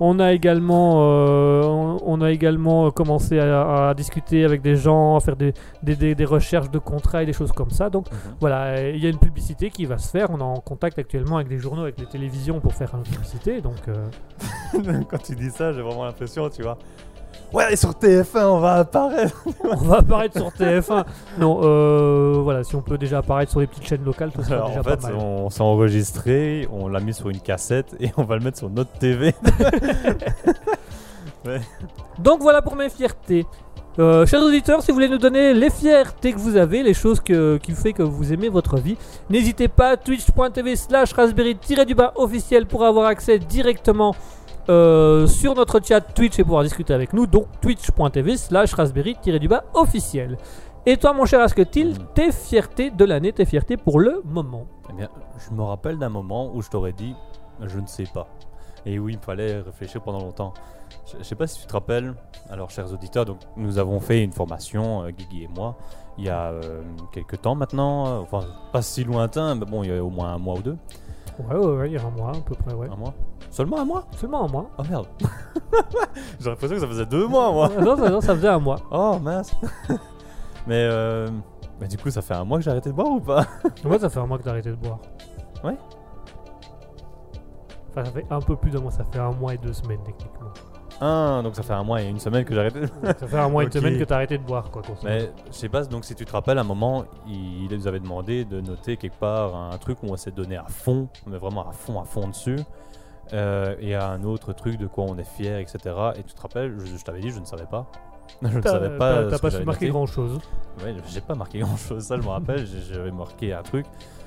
On a également, euh, on, on a également commencé à, à discuter avec des gens, à faire des, des- des- des recherches de contrats et des choses comme ça. Donc, Mhm. voilà, il y a une publicité qui va se faire. On est en contact actuellement avec des journaux, avec les télévisions pour faire une publicité. Donc, euh, Quand tu dis ça, j'ai vraiment l'impression, tu vois. Ouais, et sur TF1, on va apparaître. on va apparaître sur TF1. Non, euh, voilà, si on peut déjà apparaître sur les petites chaînes locales, Alors, déjà en fait, pas mal. on s'est enregistré, on l'a mis sur une cassette et on va le mettre sur notre TV. Donc voilà pour mes fiertés. Euh, chers auditeurs, si vous voulez nous donner les fiertés que vous avez, les choses que, qui fait que vous aimez votre vie, n'hésitez pas, twitch.tv slash raspberry-du-bas officiel pour avoir accès directement euh, sur notre chat Twitch et pouvoir discuter avec nous, donc twitch.tv slash raspberry-du-bas officiel. Et toi mon cher Asketil, Mhm. tes fiertés de l'année, tes fiertés pour le moment Eh bien, je me rappelle d'un moment où je t'aurais dit, je ne sais pas. Et où il me fallait réfléchir pendant longtemps. Je ne sais pas si tu te rappelles, alors chers auditeurs, donc, nous avons fait une formation, euh, Guigui et moi, il y a euh, quelques temps maintenant, euh, enfin pas si lointain, mais bon, il y a au moins un mois ou deux. Ouais, ouais, ouais, il y a un mois à peu près, ouais. Un mois? Seulement un mois? Seulement un mois. Oh merde J'ai l'impression que ça faisait deux mois, moi non, non, non, ça faisait un mois. Oh mince Mais euh, mais du coup, ça fait un mois que j'ai arrêté de boire ou pas? Moi, ça fait un mois que t'as arrêté de boire. Ouais. Enfin, ça fait un peu plus d'un mois, ça fait un mois et deux semaines techniquement. Ah, donc ça fait un mois et une semaine que j'ai arrêté. Ça fait un mois et une semaine que t'as arrêté de boire, quoi. Mais je sais pas, donc si tu te rappelles, à un moment, il, il nous avait demandé de noter quelque part un truc où on s'est donné à fond, mais vraiment à fond, à fond dessus. Euh, et à un autre truc de quoi on est fier, etc. Et tu te rappelles, je, je t'avais dit, je ne savais pas. Je ne savais pas. t'as- pas su marquer grand chose. Ouais, j'ai pas marqué grand chose, ça je me rappelle, j'avais marqué un truc.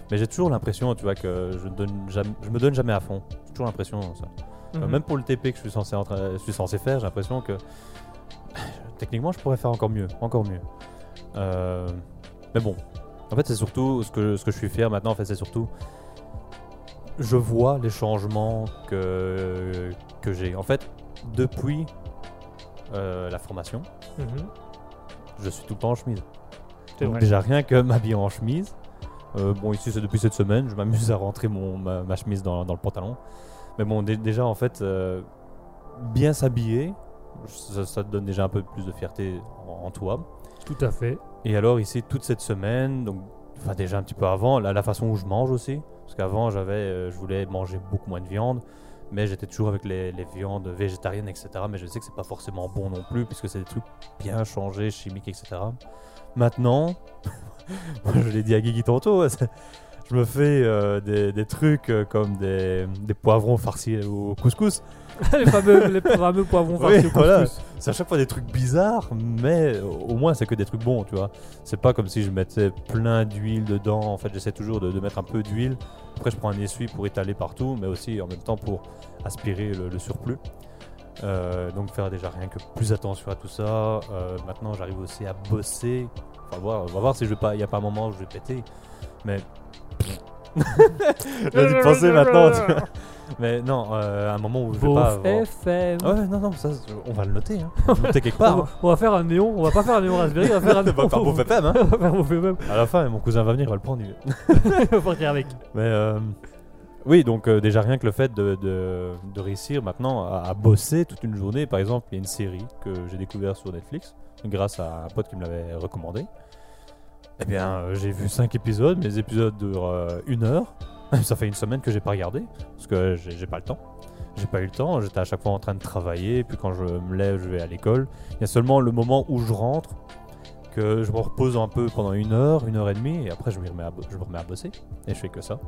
Mais j'ai toujours l'impression, tu vois, que je, donne jamais, je me donne jamais à fond. J'ai toujours l'impression, ça. Mhm. même pour le TP que je suis censé, en train- je suis censé faire, j'ai l'impression que techniquement je pourrais faire encore mieux, encore mieux. Euh, mais bon, en fait c'est surtout ce que, ce que je suis fier maintenant, en fait c'est surtout je vois les changements que, que j'ai. En fait, depuis euh, la formation, Mhm. je suis tout le temps en chemise. Donc vrai. déjà rien que m'habiller en chemise. Euh, bon ici c'est depuis cette semaine, je m'amuse à rentrer mon, ma, ma chemise dans, dans le pantalon. Mais bon dé- déjà en fait euh, bien s'habiller, ça, ça te donne déjà un peu plus de fierté en, en toi. Tout à fait. Et alors ici toute cette semaine, donc enfin déjà un petit peu avant, la, la façon où je mange aussi, parce qu'avant j'avais, euh, je voulais manger beaucoup moins de viande, mais j'étais toujours avec les, les viandes végétariennes etc. Mais je sais que c'est pas forcément bon non plus, puisque c'est des trucs bien changés, chimiques etc. Maintenant, je l'ai dit à Guigui tantôt, je me fais euh, des, des trucs euh, comme des, des poivrons farcis au couscous. les fameux, les fameux poivrons Oui, farcis au voilà. couscous. C'est à chaque fois des trucs bizarres, mais au moins c'est que des trucs bons, tu vois. C'est pas comme si je mettais plein d'huile dedans. En fait, j'essaie toujours de, de mettre un peu d'huile. Après, je prends un essuie pour étaler partout, mais aussi en même temps pour aspirer le, le surplus. Euh, donc faire déjà rien que plus attention à tout ça. Maintenant, j'arrive aussi à bosser. On va voir, on va voir si je vais pas. Il n'y a pas un moment où je vais péter, mais. J'ai dû penser maintenant. tu vois. Mais non, euh, un moment où je vais Beauf pas. avoir- FM. Ouais, non, non, ça, on va le noter. Hein. On va le noter quelque part. On, hein. va, on va faire un néon, on va pas faire un néon Raspberry, on va faire un On va faire Beauf FM, hein. on va faire Beauf FM. À la fin, mon cousin va venir, il va le prendre. il- on va partir avec. Mais euh, oui, donc euh, déjà rien que le fait de, de, de réussir maintenant à, à bosser toute une journée. Par exemple, il y a une série que j'ai découvert sur Netflix grâce à un pote qui me l'avait recommandé. Eh bien, euh, j'ai vu 5 épisodes. Mes épisodes durent euh, une heure. Ça fait une semaine que j'ai pas regardé parce que j'ai pas le temps. J'ai pas eu le temps. J'étais à chaque fois en train de travailler. Puis quand je me lève, je vais à l'école. Il y a seulement le moment où je rentre que je me repose un peu pendant une heure, une heure et demie, et après je me remets à, bosser. Et je fais que ça.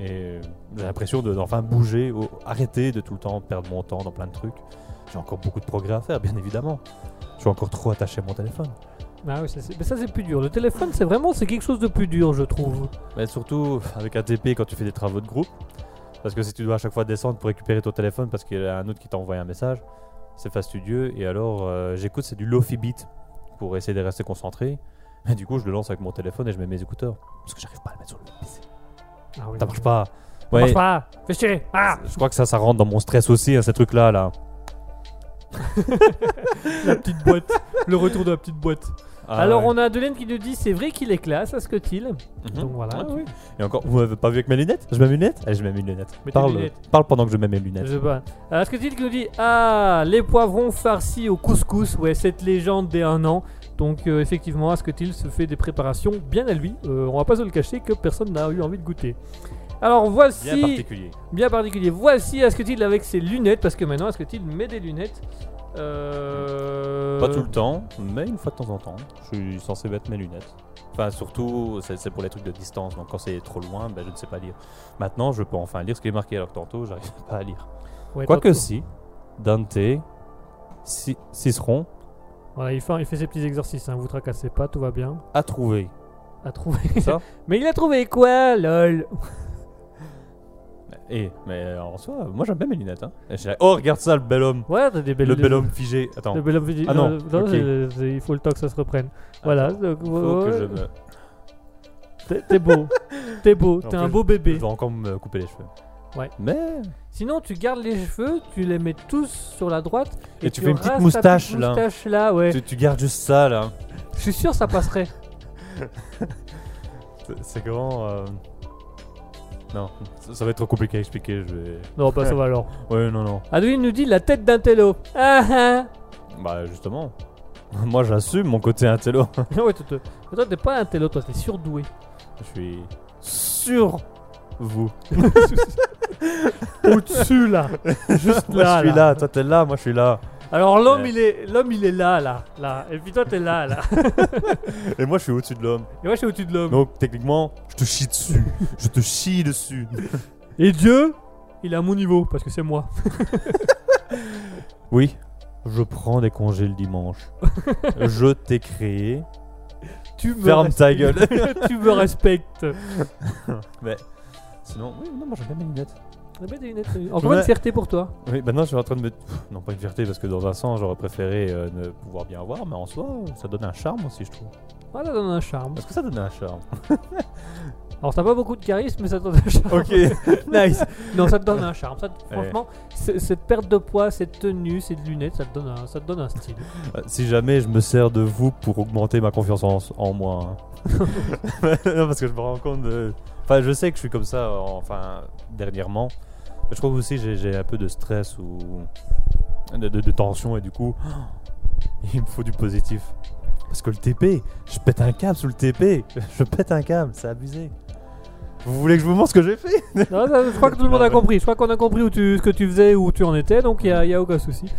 Et euh, j'ai l'impression de d'enfin bouger, ou arrêter de tout le temps perdre mon temps dans plein de trucs. J'ai encore beaucoup de progrès à faire, bien évidemment. Je suis encore trop attaché à mon téléphone. Ah oui, mais ça c'est plus dur. Le téléphone, c'est vraiment c'est quelque chose de plus dur, je trouve. Mais surtout avec ATP quand tu fais des travaux de groupe. Parce que si tu dois à chaque fois descendre pour récupérer ton téléphone parce qu'il y a un autre qui t'a envoyé un message, c'est fastidieux. Et alors euh, j'écoute, c'est du Lofi Beat pour essayer de rester concentré. Et du coup, je le lance avec mon téléphone et je mets mes écouteurs. Parce que j'arrive pas à le mettre sur le PC. Ah oui, Ça marche pas. Ça Ouais, marche pas. Fais chier. Ah je crois que ça, ça rentre dans mon stress aussi, hein, ces trucs-là. Là. La petite boîte. le retour de la petite boîte. Ah Alors ouais. on a Adeline qui nous dit c'est vrai qu'il est classe, Asketil. Mhm. Donc voilà. Ah oui. Et encore, vous m'avez pas vu avec mes lunettes Je mets mes lunettes Allez, je mets mes lunettes. Mets tes Parle, lunettes. parle pendant que je mets mes lunettes. Je sais pas. Alors, Asketil qui nous dit ah les poivrons farcis au couscous. Ouais, cette légende des un an. Donc euh, effectivement, Asketil se fait des préparations bien à lui. Euh, on va pas se le cacher que personne n'a eu envie de goûter. Alors voici Bien particulier. bien particulier. Voici Asketil avec ses lunettes parce que maintenant Asketil met des lunettes. Euh... Pas tout le temps, mais une fois de temps en temps, je suis censé mettre mes lunettes. Enfin, surtout, c'est pour les trucs de distance, donc quand c'est trop loin, ben, je ne sais pas lire. Maintenant, je peux enfin lire ce qui est marqué, alors que tantôt, j'arrive pas à lire. Ouais, Quoique si, Dante, Ci- Ciceron Voilà, il fait, il fait ses petits exercices. Hein, vous tracassez pas, tout va bien. a trouvé A trouvé. ça? Mais il a trouvé quoi, lol? Et, mais en soi, moi j'aime bien mes lunettes. Hein. Et Oh, regarde ça, le bel homme. Ouais, t'as des belles Le bel homme figé. Attends, Le bel homme dit- Ah non, euh, ok. c'est- c'est- il faut le temps que ça se reprenne. Voilà, donc, faut ouais, que je me. t'es- t'es beau. T'es beau, En t'es plus, un beau Je bébé. vais encore me couper les cheveux. Ouais. Mais. Sinon, tu gardes les cheveux, tu les mets tous sur la droite. Et tu fais une petite rases ta moustache, là. moustache là, ouais. Tu, tu gardes juste ça là. Je suis sûr ça passerait. C'est- euh, Non, ça, ça va être trop compliqué à expliquer. Je vais. Non, bah ça va alors. Ouais, non, non. Adeline nous dit la tête d'un télo. Ah ah Bah, justement. Moi, j'assume mon côté intello. Ouais, toi, toi, toi, t'es pas un télo, toi, t'es surdoué. Je suis sur vous. Au-dessus là. Juste Moi, là. je suis là. Toi, t'es là. Moi, je suis là. Alors l'homme Ouais. il est l'homme il est là là là et puis toi t'es là là Et moi, je suis au-dessus de l'homme. et moi je suis au-dessus de l'homme Donc, techniquement, je te chie dessus. je te chie dessus. et Dieu il est à mon niveau parce que c'est moi Oui, je prends des congés le dimanche. je t'ai créé. tu me Ferme ta respectes. gueule. tu me respectes Mais sinon, oui, non, moi j'aime bien mes lunettes. Ah bah, des lunettes, euh, encore une fierté pour toi Oui, maintenant je suis en train de me. Pff, Non, pas une fierté parce que dans un sens j'aurais préféré euh, ne pouvoir bien voir, mais en soi ça donne un charme aussi, je trouve. voilà ça donne un charme Est-ce que ça donne un charme? Alors t'as pas beaucoup de charisme mais ça te donne un charme Ok. nice non ça te donne un charme ça te- Ouais. franchement cette perte de poids cette tenue ces lunettes ça te donne un, ça te donne un style Euh, si jamais je me sers de vous pour augmenter ma confiance en, en moi. hein. non, parce que je me rends compte de. Enfin, je sais que je suis comme ça, euh, enfin, dernièrement. Mais je trouve aussi j'ai j'ai un peu de stress ou de, de- de tension et du coup, il me faut du positif. Parce que le TP, je pète un câble sous le TP. Je pète un câble, c'est abusé. Vous voulez que je vous montre ce que j'ai fait? Non, je crois que tout le monde a compris je crois qu'on a compris où tu, ce que tu faisais où tu en étais donc il y a, aucun souci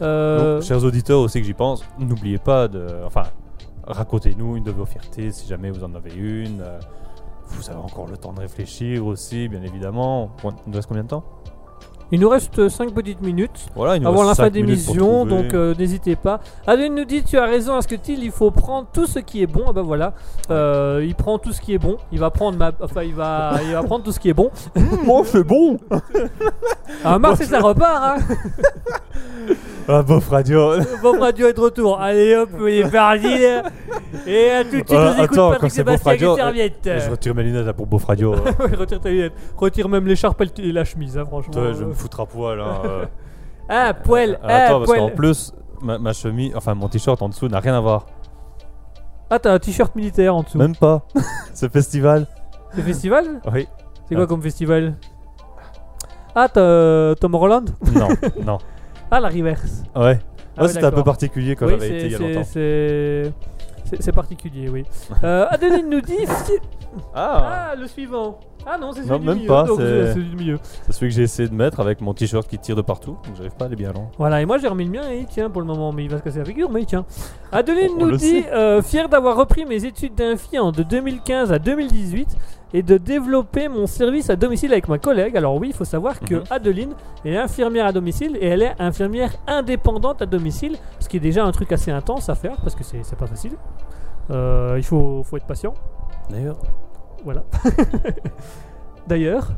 Euh, Donc, chers auditeurs aussi que j'y pense, n'oubliez pas de. Enfin, racontez-nous une de vos fiertés si jamais vous en avez une. Vous avez encore le temps de réfléchir aussi, bien évidemment. Il nous reste combien de temps? Il nous reste 5 petites minutes Voilà, il nous avant la fin d'émission, trouver. donc euh, n'hésitez pas. Adeline nous dit Tu as raison, Asketil, il faut prendre tout ce qui est bon. Ah bah voilà, Euh, il prend tout ce qui est bon. Il va prendre ma. Enfin, il va, il va prendre tout ce qui est bon. Moi, c'est bon Ah, Mars, ça repart, hein Ah, bof radio Bob Radio est de retour. Allez hop, il est parti. Et à tout de suite, Euh, nous écoute attends, Patrick quand c'est Bob Sébastien avec Radio, une serviette. Je retire mes lunettes là pour bof radio. euh. Ouais, retire ta lunette. Retire même l'écharpe et le- et la chemise, hein, franchement. Toi, je vais me foutre à poil. Hein, euh. Ah, poil, Euh, ah, Attends, parce qu'en plus, ma, ma chemise, enfin mon t-shirt en dessous n'a rien à voir. Ah, t'as un t-shirt militaire en dessous. Même pas. Ce festival. C'est festival? Oui. C'est quoi Ah. comme festival? Ah, t'as euh, Tom Holland Non, non. Ah, la reverse. Ouais. Ouais, Ah ouais, c'était un peu particulier quand Oui, j'avais c'est- été il y a longtemps. c'est- particulier, oui. Euh, Adeline nous dit. Ah, Ah, le suivant. Ah non, c'est Non, celui du même milieu. pas, c'est- c'est celui du milieu. c'est celui que j'ai essayé de mettre avec mon t-shirt qui tire de partout, donc j'arrive pas à aller bien loin. Voilà, et moi j'ai remis le mien et il tient pour le moment, mais il va se casser la figure, mais il tient. Adeline On nous dit euh, Fier d'avoir repris mes études d'infirmière de 2015 à 2018 et de développer mon service à domicile avec ma collègue. Alors, oui, il faut savoir que Mhm. Adeline est infirmière à domicile et elle est infirmière indépendante à domicile, ce qui est déjà un truc assez intense à faire parce que c'est c'est pas facile. Euh, il faut, faut être patient. D'ailleurs, Voilà. D'ailleurs.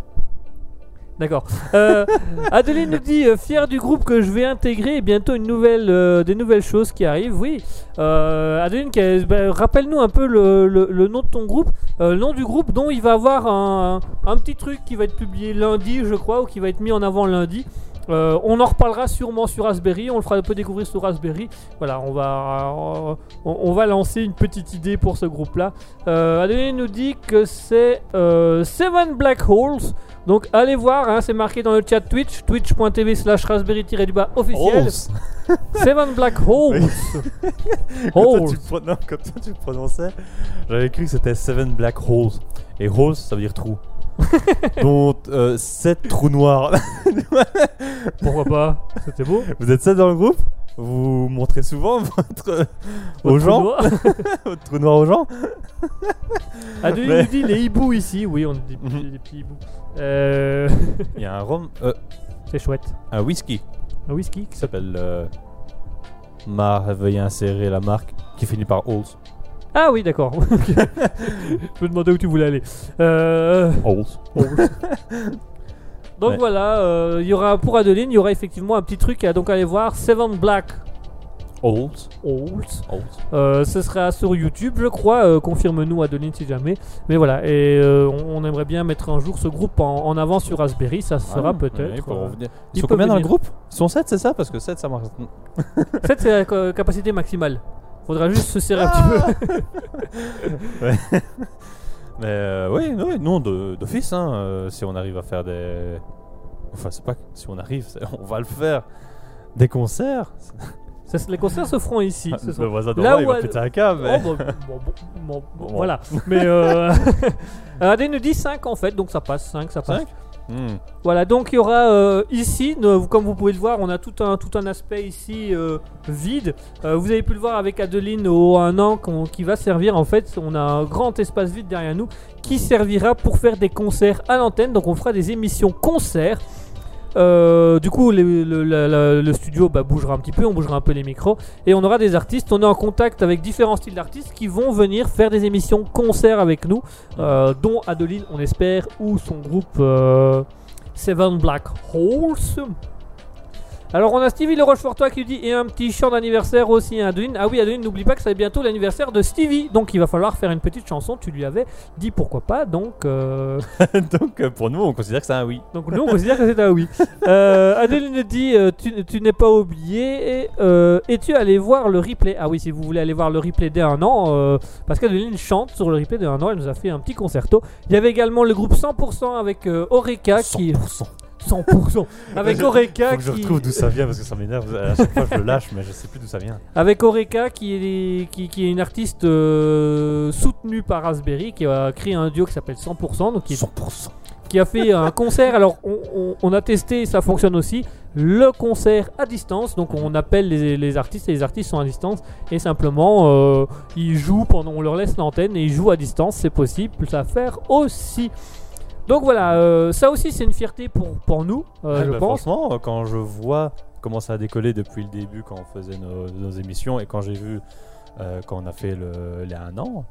D'accord. Euh, Adeline nous dit euh, fier du groupe que je vais intégrer et bientôt une nouvelle, euh, des nouvelles choses qui arrivent. Oui. Adeline, ben, rappelle-nous un peu le, le- nom de ton groupe, le nom du groupe dont il va avoir un, un petit truc qui va être publié lundi, je crois, ou qui va être mis en avant lundi. Euh, on en reparlera sûrement sur Raspberry, on le fera un peu découvrir sur Raspberry. Voilà, on va, euh, on, on va lancer une petite idée pour ce groupe-là. Euh, Adeline nous dit que c'est euh, Seven Black Holes. Donc allez voir, hein, c'est marqué dans le chat Twitch, twitch.tv slash raspberry-du-bas officiel. Seven Black Holes. quand, toi, Holes. tu non, quand toi, tu le prononçais, j'avais cru que c'était Seven Black Holes. Et holes, ça veut dire trou. Donc, 7 trous noirs. Pourquoi pas C'était beau. Vous êtes 7 dans le groupe? Vous montrez souvent votre, aux Votre gens, votre trou noir aux gens Adeline Mais- nous dit les hiboux ici. Oui, on dit des, petits- Mhm. des petits hiboux. Euh, Il y a un rhum, euh, c'est chouette. un whisky Un whisky qui s'appelle euh, Mar, veuillez insérer la marque qui finit par Holes. Ah oui, d'accord. Je me demandais où tu voulais aller. Euh. Donc Ouais. voilà, euh, y aura pour Adeline, il y aura effectivement un petit truc à donc aller voir. Seven Black. Holes. Holes. Euh, ce sera sur YouTube, je crois. euh, Confirme-nous, Adeline, si jamais. Mais voilà, et euh, on, aimerait bien mettre un jour ce groupe en, en avant sur Raspberry. Ça Ah, peut-être. ouais, ils venir. Sont combien dans le venir. groupe? Ils sont 7, c'est ça? Parce que 7, ça marche. 7, c'est la capacité maximale. Faudra juste se serrer ah un petit peu. Mais euh, oui, ouais, non, d'office, hein, euh, si on arrive à faire des. Enfin, c'est pas si on arrive, on va le faire. Des concerts les concerts se feront ici. Ah, Ce. Le voisin là où il va elle... péter un câble. Oh, voilà. Mais euh... Adé nous dit 5 en fait, donc ça passe. 5, ça passe. Hmm. Voilà, donc il y aura euh, ici, comme vous pouvez le voir, on a tout un, tout un aspect ici euh, vide. Euh, vous avez pu le voir avec Adeline au un an qui va servir en fait, on a un grand espace vide derrière nous qui servira pour faire des concerts à l'antenne. Donc on fera des émissions concerts euh, du coup, le studio bah, bougera un petit peu, on bougera un peu les micros et on aura des artistes. On est en contact avec différents styles d'artistes qui vont venir faire des émissions concerts avec nous, euh, dont Adeline, on espère, ou son groupe euh, Seven Black Holes. Alors on a Stevie Le Rochefortois qui lui dit et un petit chant d'anniversaire aussi à Adeline. Ah oui Adeline n'oublie pas que c'est bientôt l'anniversaire de Stevie donc il va falloir faire une petite chanson. Tu lui avais dit pourquoi pas donc euh, Donc, euh, pour nous, on considère que c'est un oui. donc nous on considère que c'est un oui. Euh, Adeline nous dit euh, tu, tu n'es pas oublié et es-tu allé voir le replay? Ah oui si vous voulez aller voir le replay dès un an parce qu'Adeline chante sur le replay dès un an. Elle nous a fait un petit concerto. Il y avait également le groupe 100% avec euh, Oreka qui 100%. 100% avec Je- Oreka je qui retrouve d'où ça vient parce que ça m'énerve. À chaque fois, je le lâche, mais je sais plus d'où ça vient. Avec Oreka, qui est, qui, qui est une artiste euh, soutenue par Raspberry, qui a créé un duo qui s'appelle 100%, donc qui, est- 100%. qui a fait un concert. Alors, on, on- on a testé, ça fonctionne aussi. le concert à distance. Donc on appelle les, les artistes et les artistes sont à distance et simplement euh, ils jouent pendant on leur laisse l'antenne et ils jouent à distance, c'est possible à faire aussi. Donc voilà, euh, ça aussi c'est une fierté pour, pour nous, euh, je bah, pense. Franchement, quand je vois comment ça a décollé depuis le début, quand on faisait nos, nos émissions, et quand j'ai vu euh, quand on a fait le, les 1 an,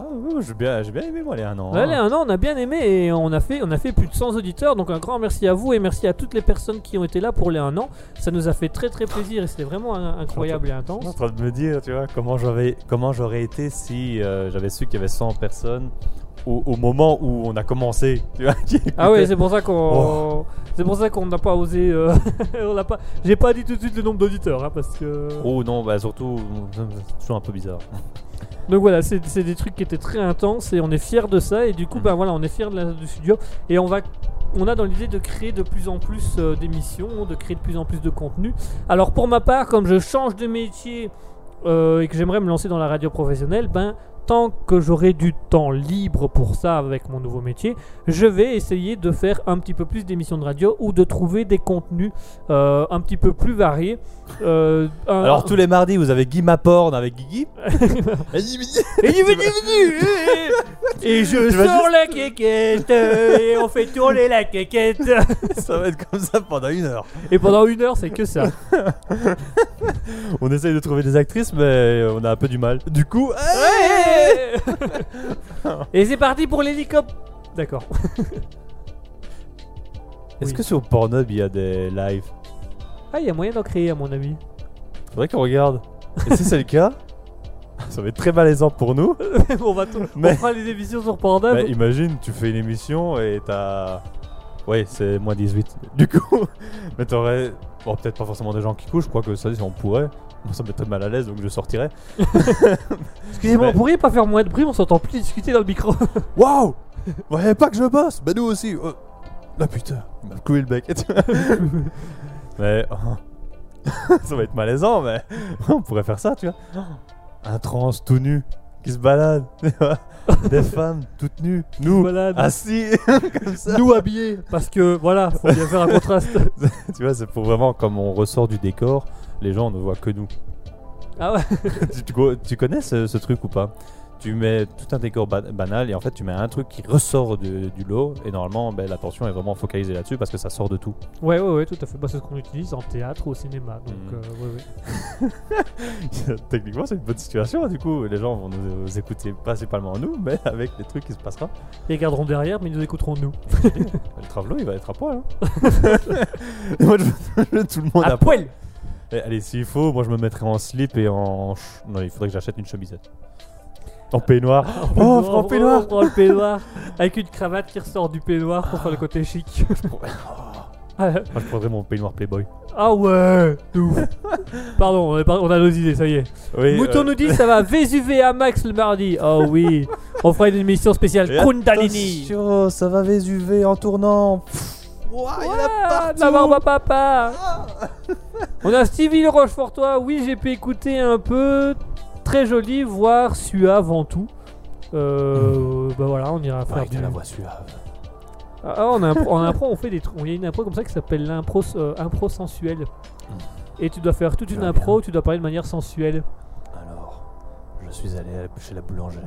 ah, j'ai bien, j'ai bien aimé moi les 1 an. Ouais, hein. les un an, on a bien aimé et on a, fait, on a fait plus de 100 auditeurs. Donc un grand merci à vous et merci à toutes les personnes qui ont été là pour les un an. Ça nous a fait très très plaisir et c'était vraiment incroyable et Je suis en intense. train de me dire, tu vois, comment j'aurais, comment j'aurais été si euh, j'avais su qu'il y avait 100 personnes au, au moment où on a commencé. Tu vois, Ah ouais, écoutaient. c'est pour ça qu'on, Oh. c'est pour ça qu'on n'a pas osé. euh, on n'a pas. J'ai pas dit tout de suite le nombre d'auditeurs hein, parce que. Oh non, bah surtout, c'est toujours un peu bizarre. Donc voilà, c'est c'est des trucs qui étaient très intenses et on est fiers de ça et du coup, ben voilà, on est fiers de la- du studio et on va, on a dans l'idée de créer de plus en plus euh, d'émissions, de créer de plus en plus de contenu. Alors pour ma part, comme je change de métier euh, et que j'aimerais me lancer dans la radio professionnelle, ben tant que j'aurai du temps libre pour ça avec mon nouveau métier, je vais essayer de faire un petit peu plus d'émissions de radio ou de trouver des contenus euh, un petit peu plus variés. Euh, un- Alors tous les mardis, vous avez Guy Maporn avec Guigui. Et il est venu, venu, Et je sors la quéquette Et on fait tourner la quéquette Ça va être comme ça pendant une heure. Et pendant une heure c'est que ça On essaye de trouver des actrices, mais on a un peu du mal. Du coup, Et c'est parti pour l'hélicoptère D'accord. est-ce Oui. que sur Pornhub il y a des lives? Ah il y a moyen d'en créer à mon avis. Faudrait qu'on regarde. Et si c'est le cas, ça va être très malaisant pour nous. on va tout- Mais- on fera les émissions sur Pornhub. Mais imagine, tu fais une émission et t'as. Ouais, c'est moins 18. Du coup, mais t'aurais. Bon, peut-être pas forcément des gens qui couchent, je crois que ça, on pourrait. Moi, ça me mettrait mal à l'aise, donc je sortirais. Excusez-moi, mais- on pourrait pas faire moins de bruit, on s'entend plus discuter dans le micro. Waouh Vous voyez pas que je bosse Bah, nous aussi. Oh. Ah putain, il m'a cloué le bec. mais. oh. ça va être malaisant, mais. on pourrait faire ça, tu vois. Un trans tout nu qui se balade. tu vois. Des femmes toutes nues. Nous, assis. comme ça. Nous habillés. Parce que voilà, faut bien faire un contraste. tu vois, c'est pour vraiment, comme on ressort du décor, les gens ne voient que nous. Ah ouais. tu, tu co- tu connais ce, ce truc ou pas? Tu mets tout un décor ba- banal et en fait tu mets un truc qui ressort de- du lot et normalement ben, l'attention est vraiment focalisée là-dessus parce que ça sort de tout. Ouais, ouais, ouais, tout à fait. Bah, c'est ce qu'on utilise en théâtre ou au cinéma. Donc, Mm. euh, ouais, ouais. Techniquement c'est une bonne situation du coup, les gens vont nous, nous écouter principalement nous mais avec les trucs qui se passera. Ils regarderont derrière, mais ils nous écouteront nous. Le travelot il va être à poil. Hein. Moi je tout le monde à, À poil allez s'il faut, moi je me mettrai en slip et en... ch- Non il faudrait que j'achète une chemisette. En peignoir. Oh, prends le peignoir. on prend le peignoir. Avec une cravate qui ressort du peignoir pour faire le côté chic. Ah, Moi je prendrais mon peignoir Playboy. ah ouais, de ouf. Pardon, on, est par- on a nos idées, ça y est. Oui, Mouton euh, nous dit ça va Vésuvé à max le mardi. Oh oui, on fera une émission spéciale Et Kundalini. Attention, ça va Vésuvé en tournant. Ouah, il y en a partout. de la barbe à papa. On a Stevie Le Rochefortois. Oui, j'ai pu écouter un peu. Très joli, voire suave en tout. Euh, bah voilà, on ira faire Ouais, du. la voix suave. Ah, on a un pro- en impro, on fait des trucs. Il y a une impro comme ça qui s'appelle l'impro euh, impro sensuelle. Et tu dois faire toute une impro, où tu dois parler de manière sensuelle. Alors, je suis allé à- chez la boulangère.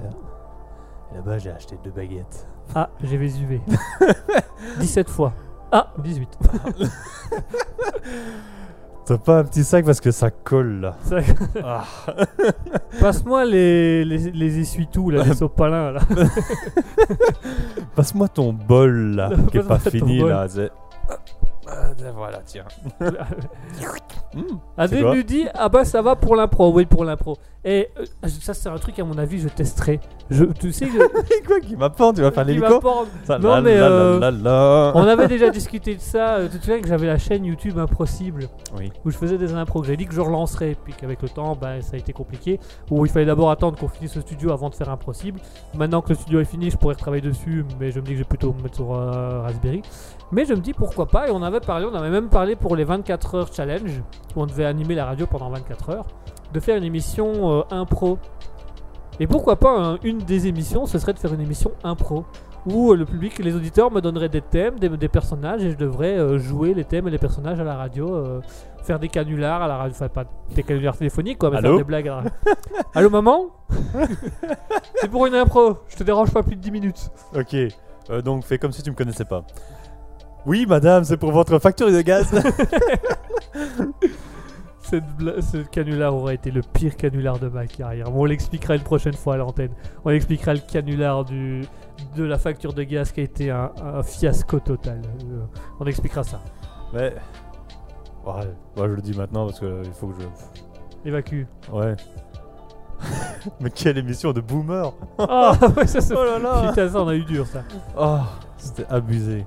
Et là-bas, j'ai acheté deux baguettes. Ah, j'ai Vésuvé. 17 fois. Ah, 18. T'as pas un petit sac parce que ça colle là. Ça- Ah. Passe-moi les, les, les essuie-tout, là, les sopalins, là. Passe-moi ton bol là, qui est Passe-moi pas ton fini bol. là. c'est- voilà, tiens. Hmm. Adèle quoi nous dit Ah bah ça va pour l'impro, oui pour l'impro. Et euh, ça c'est un truc à mon avis je testerai. Je, tu sais que Quoi qui m'apporte? Tu vas faire l'hélico? Ça, Non, la, mais, la, euh, la, la, la. On avait déjà discuté de ça. euh, Tu te souviens que j'avais la chaîne YouTube Impossible Oui. où je faisais des impros. que J'ai dit que je relancerais, puis qu'avec le temps bah, ça a été compliqué. Où il fallait d'abord attendre qu'on finisse le studio avant de faire Impossible. Maintenant que le studio est fini, je pourrais retravailler dessus, mais je me dis que je vais plutôt me mettre sur euh, Raspberry. Mais je me dis pourquoi pas. Et on avait parlé, on avait même parlé pour les 24 heures challenge où on devait animer la radio pendant 24 heures, de faire une émission euh, impro. Et pourquoi pas un- une des émissions, ce serait de faire une émission impro où euh, le public, les auditeurs me donneraient des thèmes, des, des personnages et je devrais euh, jouer les thèmes et les personnages à la radio, faire des canulars à la radio, enfin pas des canulars téléphoniques quoi, mais Allô faire des blagues à la. Allô maman C'est pour une impro, je te dérange pas plus de 10 minutes. Ok, donc fais comme si tu me connaissais pas. Oui, madame, c'est pour votre facture de gaz. Cette ce canular aurait été le pire canular de ma carrière. Bon, on l'expliquera une prochaine fois à l'antenne. On expliquera le canular du, de la facture de gaz qui a été un, un fiasco total. Euh, on expliquera ça. Mais. Ouais, ouais, je le dis maintenant parce que il faut que je. Évacue. Ouais. Mais quelle émission de boomer Ah, ouais, ça, c'est- Oh là là Putain, ça, on a eu dur ça. Oh, c'était abusé.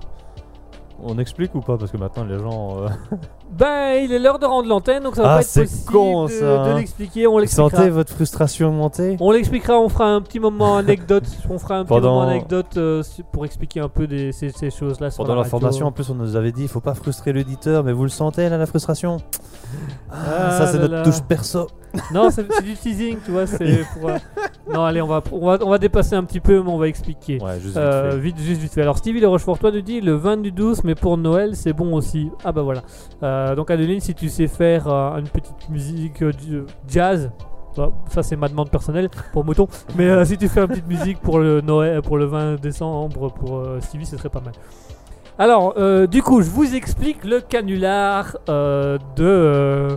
On explique ou pas? Parce que maintenant les gens. Ben, il est l'heure de rendre l'antenne, donc ça va Ah, pas être possible con, de, ça, de hein. l'expliquer. On Vous l'expliquera. sentez votre frustration monter On l'expliquera, on fera un petit moment anecdote. On fera un petit moment anecdote euh, pour expliquer un peu des, ces, ces choses-là. Pendant la la formation, en plus, on nous avait dit il faut pas frustrer l'auditeur, mais vous le sentez là, la frustration? Ah, Ça, c'est notre là. touche perso. Non, c'est du teasing, tu vois. C'est pour. euh, Non, allez, on va, on va, on va dépasser un petit peu, mais on va expliquer. Ouais, juste vite Euh, fait. vite, juste vite fait. Alors, Stevie Le Rochefortois nous dit le 20 du 12, mais pour Noël, c'est bon aussi. Ah, bah voilà. Euh, donc, Adeline, si tu sais faire euh, une petite musique euh, jazz. bah, ça c'est ma demande personnelle pour Mouton. Mais euh, si tu fais une petite musique pour le Noël, pour le 20 décembre pour euh, Stevie, ce serait pas mal. Alors, euh, du coup, je vous explique le canular euh, de euh,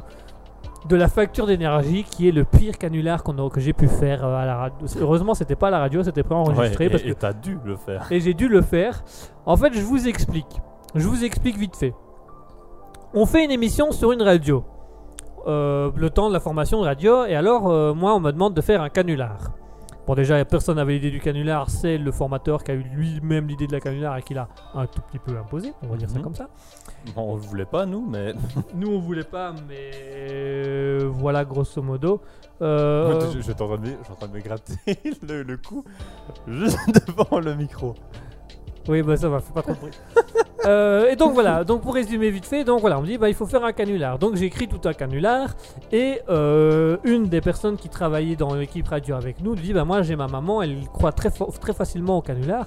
de la facture d'énergie, qui est le pire canular a- que j'ai pu faire euh, à la radio. Heureusement, c'était pas à la radio, c'était pas enregistré Ouais, parce et que et t'as dû le faire. et j'ai dû le faire. En fait, je vous explique. Je vous explique vite fait. On fait une émission sur une radio. Euh, le temps de la formation de radio. Et alors, euh, moi, on me demande de faire un canular. Bon, déjà, personne n'avait l'idée du canular. C'est le formateur qui a eu lui-même l'idée de la canular et qui l'a un tout petit peu imposé. On va dire ça Mhm. comme ça. Bon, on le voulait pas, nous, mais. Nous, on voulait pas, mais euh, voilà, grosso modo. Je, je suis en train de me- je suis en train de me gratter le, le cou juste devant le micro. Oui, bah ça va, fais pas trop de bruit. Euh, et donc voilà, donc pour résumer vite fait, donc voilà, on me dit bah il faut faire un canular. Donc j'écris tout un canular et euh, une des personnes qui travaillait dans l'équipe radio avec nous dit bah moi j'ai ma maman, elle croit très très facilement au canular.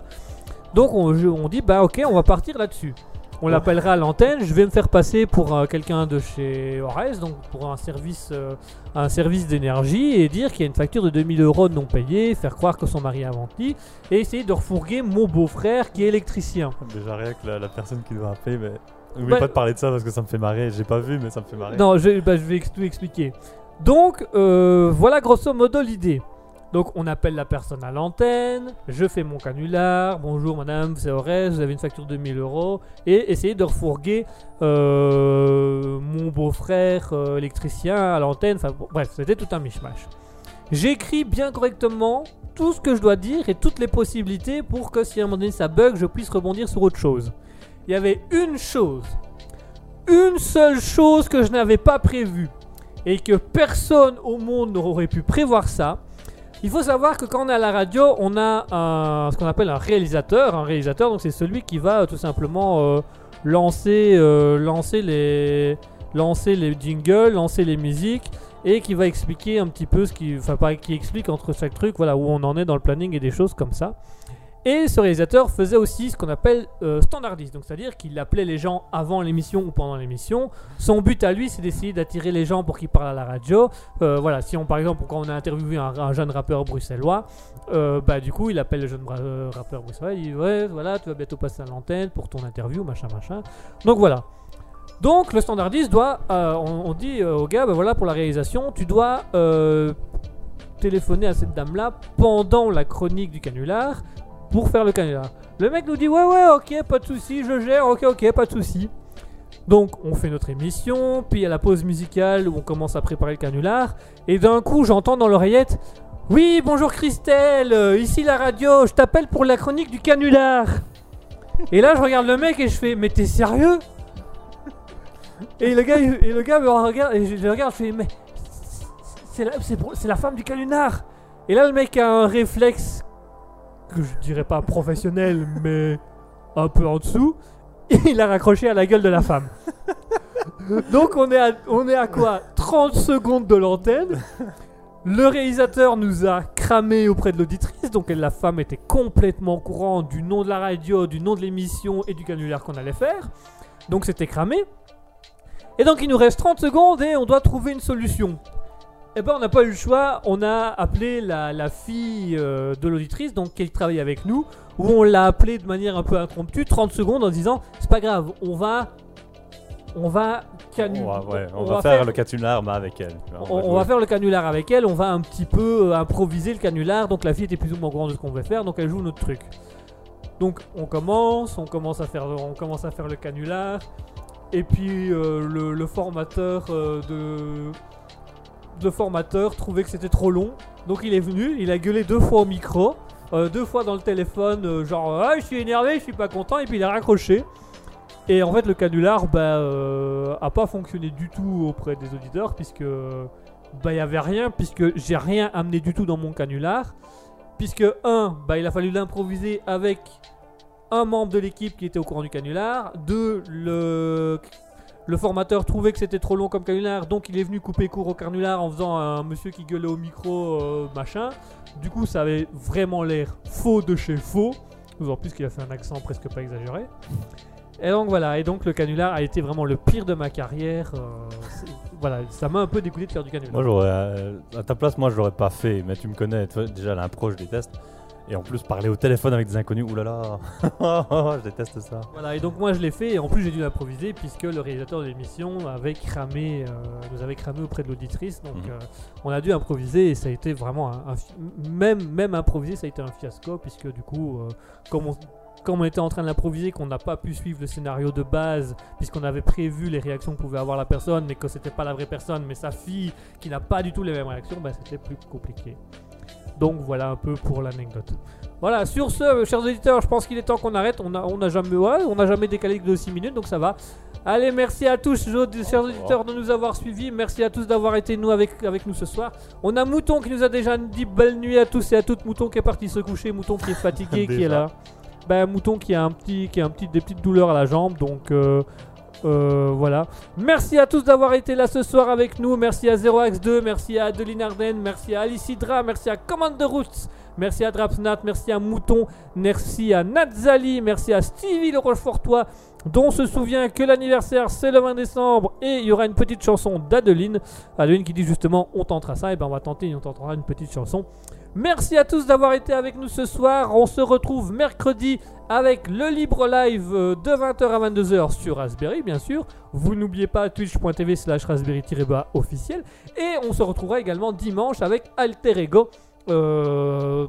Donc on, on dit bah ok, on va partir là-dessus. On l'appellera à l'antenne. Je vais me faire passer pour euh, quelqu'un de chez Ores, donc pour un service, euh, un service d'énergie, et dire qu'il y a une facture de 2000 euros non payée, faire croire que son mari a menti, et essayer de refourguer mon beau-frère qui est électricien. Déjà rien que la, la personne qui doit appeler, mais. N'oublie Bah- pas de parler de ça parce que ça me fait marrer. J'ai pas vu, mais ça me fait marrer. Non, je, bah, je vais tout expliquer. Donc, euh, voilà grosso modo l'idée. Donc, on appelle la personne à l'antenne, je fais mon canular, bonjour madame, c'est Aurès, vous avez une facture de 1000 euros, et essayer de refourguer euh, mon beau-frère euh, électricien à l'antenne, bref, c'était tout un mishmash. J'écris bien correctement tout ce que je dois dire et toutes les possibilités pour que si à un moment donné ça bug, je puisse rebondir sur autre chose. Il y avait une chose, une seule chose que je n'avais pas prévue et que personne au monde n'aurait pu prévoir ça. Il faut savoir que quand on est à la radio, on a un, ce qu'on appelle un réalisateur. Un réalisateur, donc c'est celui qui va euh, tout simplement euh, lancer, euh, lancer les, jingles, lancer les musiques et qui va expliquer un petit peu ce qui, enfin qui explique entre chaque truc, voilà où on en est dans le planning et des choses comme ça. Et ce réalisateur faisait aussi ce qu'on appelle euh, standardiste, donc c'est-à-dire qu'il appelait les gens avant l'émission ou pendant l'émission. Son but à lui, c'est d'essayer d'attirer les gens pour qu'ils parlent à la radio. Euh, voilà, si on par exemple quand on a interviewé un, un jeune rappeur bruxellois, euh, bah du coup il appelle le jeune euh, rappeur bruxellois, il dit ouais voilà tu vas bientôt passer à l'antenne pour ton interview machin machin. Donc voilà. Donc le standardiste doit, on, on dit au gars, bah voilà pour la réalisation, tu dois téléphoner à cette dame là pendant la chronique du canular pour faire le canular. Le mec nous dit ouais ouais ok pas de souci je gère ok ok pas de souci. Donc on fait notre émission, puis à la pause musicale où on commence à préparer le canular, et d'un coup j'entends dans l'oreillette Oui bonjour Christelle, euh, ici la radio, je t'appelle pour la chronique du canular. Et là je regarde le mec et je fais Mais t'es sérieux? Et le gars et le gars me regarde et je regarde je fais Mais c'est la femme du canular. Et là le mec a un réflexe que je dirais pas professionnel mais un peu en dessous. Il a raccroché à la gueule de la femme. Donc on est à, on est à quoi? 30 secondes de l'antenne. Le réalisateur nous a cramé auprès de l'auditrice, donc la femme était complètement au courant du nom de la radio, du nom de l'émission et du canular qu'on allait faire. Donc c'était cramé. Et donc il nous reste 30 secondes et on doit trouver une solution. Eh ben on n'a pas eu le choix, on a appelé la, la fille euh, de l'auditrice, donc qui travaille avec nous, où on l'a appelée de manière un peu impromptue, 30 secondes en disant c'est pas grave, on va... On va canu- On va, ouais, on on va va faire, faire- le canular avec elle. on, va faire le canular avec elle, on va un petit peu euh, improviser le canular. Donc la fille était plus ou moins au courant de ce qu'on voulait faire, donc elle joue notre truc. Donc on commence, on commence à faire, on commence à faire le canular, et puis euh, le, le formateur de le formateur trouvait que c'était trop long, donc il est venu, il a gueulé deux fois au micro, euh, deux fois dans le téléphone, euh, genre ah je suis énervé, je suis pas content, et puis il a raccroché. Et en fait, le canular bah, euh, a pas fonctionné du tout auprès des auditeurs, puisque bah, il y avait rien, puisque j'ai rien amené du tout dans mon canular. Puisque, un, bah, il a fallu l'improviser avec un membre de l'équipe qui était au courant du canular. Deux, le, le formateur trouvait que c'était trop long comme canular, donc il est venu couper court au canular en faisant un monsieur qui gueulait au micro, euh, machin. Du coup, ça avait vraiment l'air faux de chez faux. En plus qu'il a fait un accent presque pas exagéré. Et donc voilà, et donc le canular a été vraiment le pire de ma carrière. euh, voilà, ça m'a un peu dégoûté de faire du canular. Moi, j'aurais. euh, à ta place, moi, je l'aurais pas fait. Mais tu me connais. déjà, l'impro, je déteste. Et en plus, parler au téléphone avec des inconnus, oulala. je déteste ça. Voilà, et donc moi je l'ai fait, et en plus j'ai dû l'improviser puisque le réalisateur de l'émission avait cramé, euh, nous avait cramé auprès de l'auditrice, donc Mhm. euh, on a dû improviser et ça a été vraiment un, même même improviser ça a été un fiasco puisque du coup euh, comme on comme on était en train de l'improviser, qu'on n'a pas pu suivre le scénario de base, puisqu'on avait prévu les réactions que pouvait avoir la personne, mais que c'était pas la vraie personne, mais sa fille qui n'a pas du tout les mêmes réactions, bah, c'était plus compliqué. Donc voilà un peu pour l'anecdote. Voilà, sur ce, euh, chers auditeurs, je pense qu'il est temps qu'on arrête. On a, on a jamais, ouais, on a jamais décalé de 6 minutes, donc ça va. Allez, merci à tous, chers auditeurs, de nous avoir suivis. Merci à tous d'avoir été nous avec, avec nous ce soir. On a Mouton qui nous a déjà dit belle nuit à tous et à toutes. Mouton qui est parti se coucher, Mouton qui est fatigué, qui est là. Ben, Mouton qui a un petit, qui a un petit, des petites douleurs à la jambe, donc. euh, euh, voilà. Merci à tous d'avoir été là ce soir avec nous. Merci à 0x2, merci à Adeline Arden, merci à Alice merci à Commander Roots, merci à Drapsnat, merci à Mouton, merci à Natzali, merci à Stevie le Rochefortois, dont on se souvient que l'anniversaire c'est le 20 décembre et il y aura une petite chanson d'Adeline. Adeline qui dit justement on tentera ça, et ben on va tenter, on tentera une petite chanson. Merci à tous d'avoir été avec nous ce soir. On se retrouve mercredi avec le libre live euh, de 20h à 22h sur Raspberry, bien sûr. Vous n'oubliez pas twitch.tv slash raspberry-bas officiel. Et on se retrouvera également dimanche avec Alter Ego. Euh...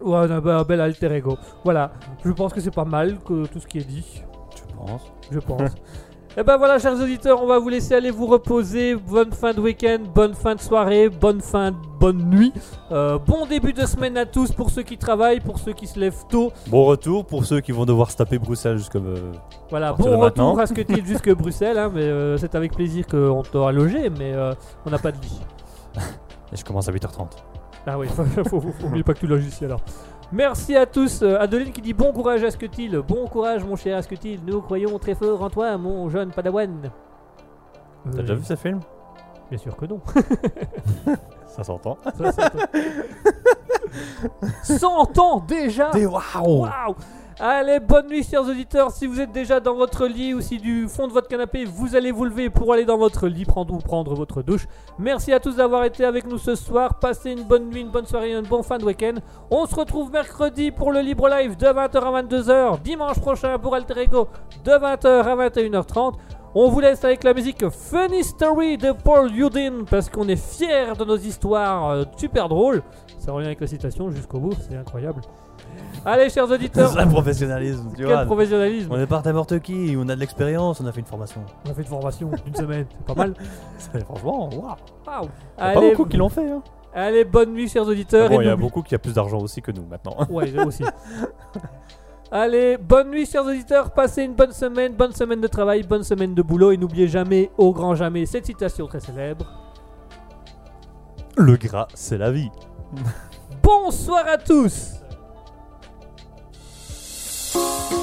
Ouais, un bel Alter Ego. Voilà, je pense que c'est pas mal que tout ce qui est dit. Tu penses Je pense. Et ben voilà, chers auditeurs, on va vous laisser aller vous reposer. Bonne fin de week-end, bonne fin de soirée, bonne fin, de- bonne nuit. Euh, bon début de semaine à tous pour ceux qui travaillent, pour ceux qui se lèvent tôt. Bon retour pour ceux qui vont devoir se taper Bruxelles jusque. euh, Voilà, partir bon de retour à ce que tu jusque Bruxelles, hein, mais euh, c'est avec plaisir qu'on t'aura logé, mais euh, on n'a pas de lit. Et je commence à 8h30. Ah oui, faut, faut, faut, faut oublier pas que tu loges ici alors. Merci à tous. Euh, Adeline qui dit bon courage à Scutil. Bon courage mon cher Scutil. Nous croyons très fort en toi, mon jeune padawan. T'as Euh, déjà vu ce film? Bien sûr que non. Ça s'entend. Ça, ça- 100 ans déjà waouh Allez, bonne nuit, chers auditeurs. Si vous êtes déjà dans votre lit ou si du fond de votre canapé, vous allez vous lever pour aller dans votre lit prendre ou prendre votre douche. Merci à tous d'avoir été avec nous ce soir. Passez une bonne nuit, une bonne soirée, une bonne fin de week-end. On se retrouve mercredi pour le Libre Live de 20h à 22h. Dimanche prochain pour Alter Ego de 20h à 21h30. On vous laisse avec la musique Funny Story de Paul Yudin parce qu'on est fiers de nos histoires euh, super drôles. Ça revient avec la citation jusqu'au bout, c'est incroyable. Allez, chers auditeurs, C'est un professionnalisme, tu quel vois. professionnalisme On est pas n'importe qui, on a de l'expérience, on a fait une formation. On a fait une formation d'une semaine, c'est pas mal. C'est- Franchement, waouh. Waouh. Pas Allez, beaucoup qui l'ont fait. Hein. allez, bonne nuit, chers auditeurs. Bon, et il y a n'oublie- beaucoup qui a plus d'argent aussi que nous maintenant. Ouais, eux aussi. Allez, bonne nuit, chers auditeurs. Passez une bonne semaine, bonne semaine de travail, bonne semaine de boulot. Et n'oubliez jamais, au grand jamais, cette citation très célèbre. Le gras, c'est la vie. Bonsoir à tous you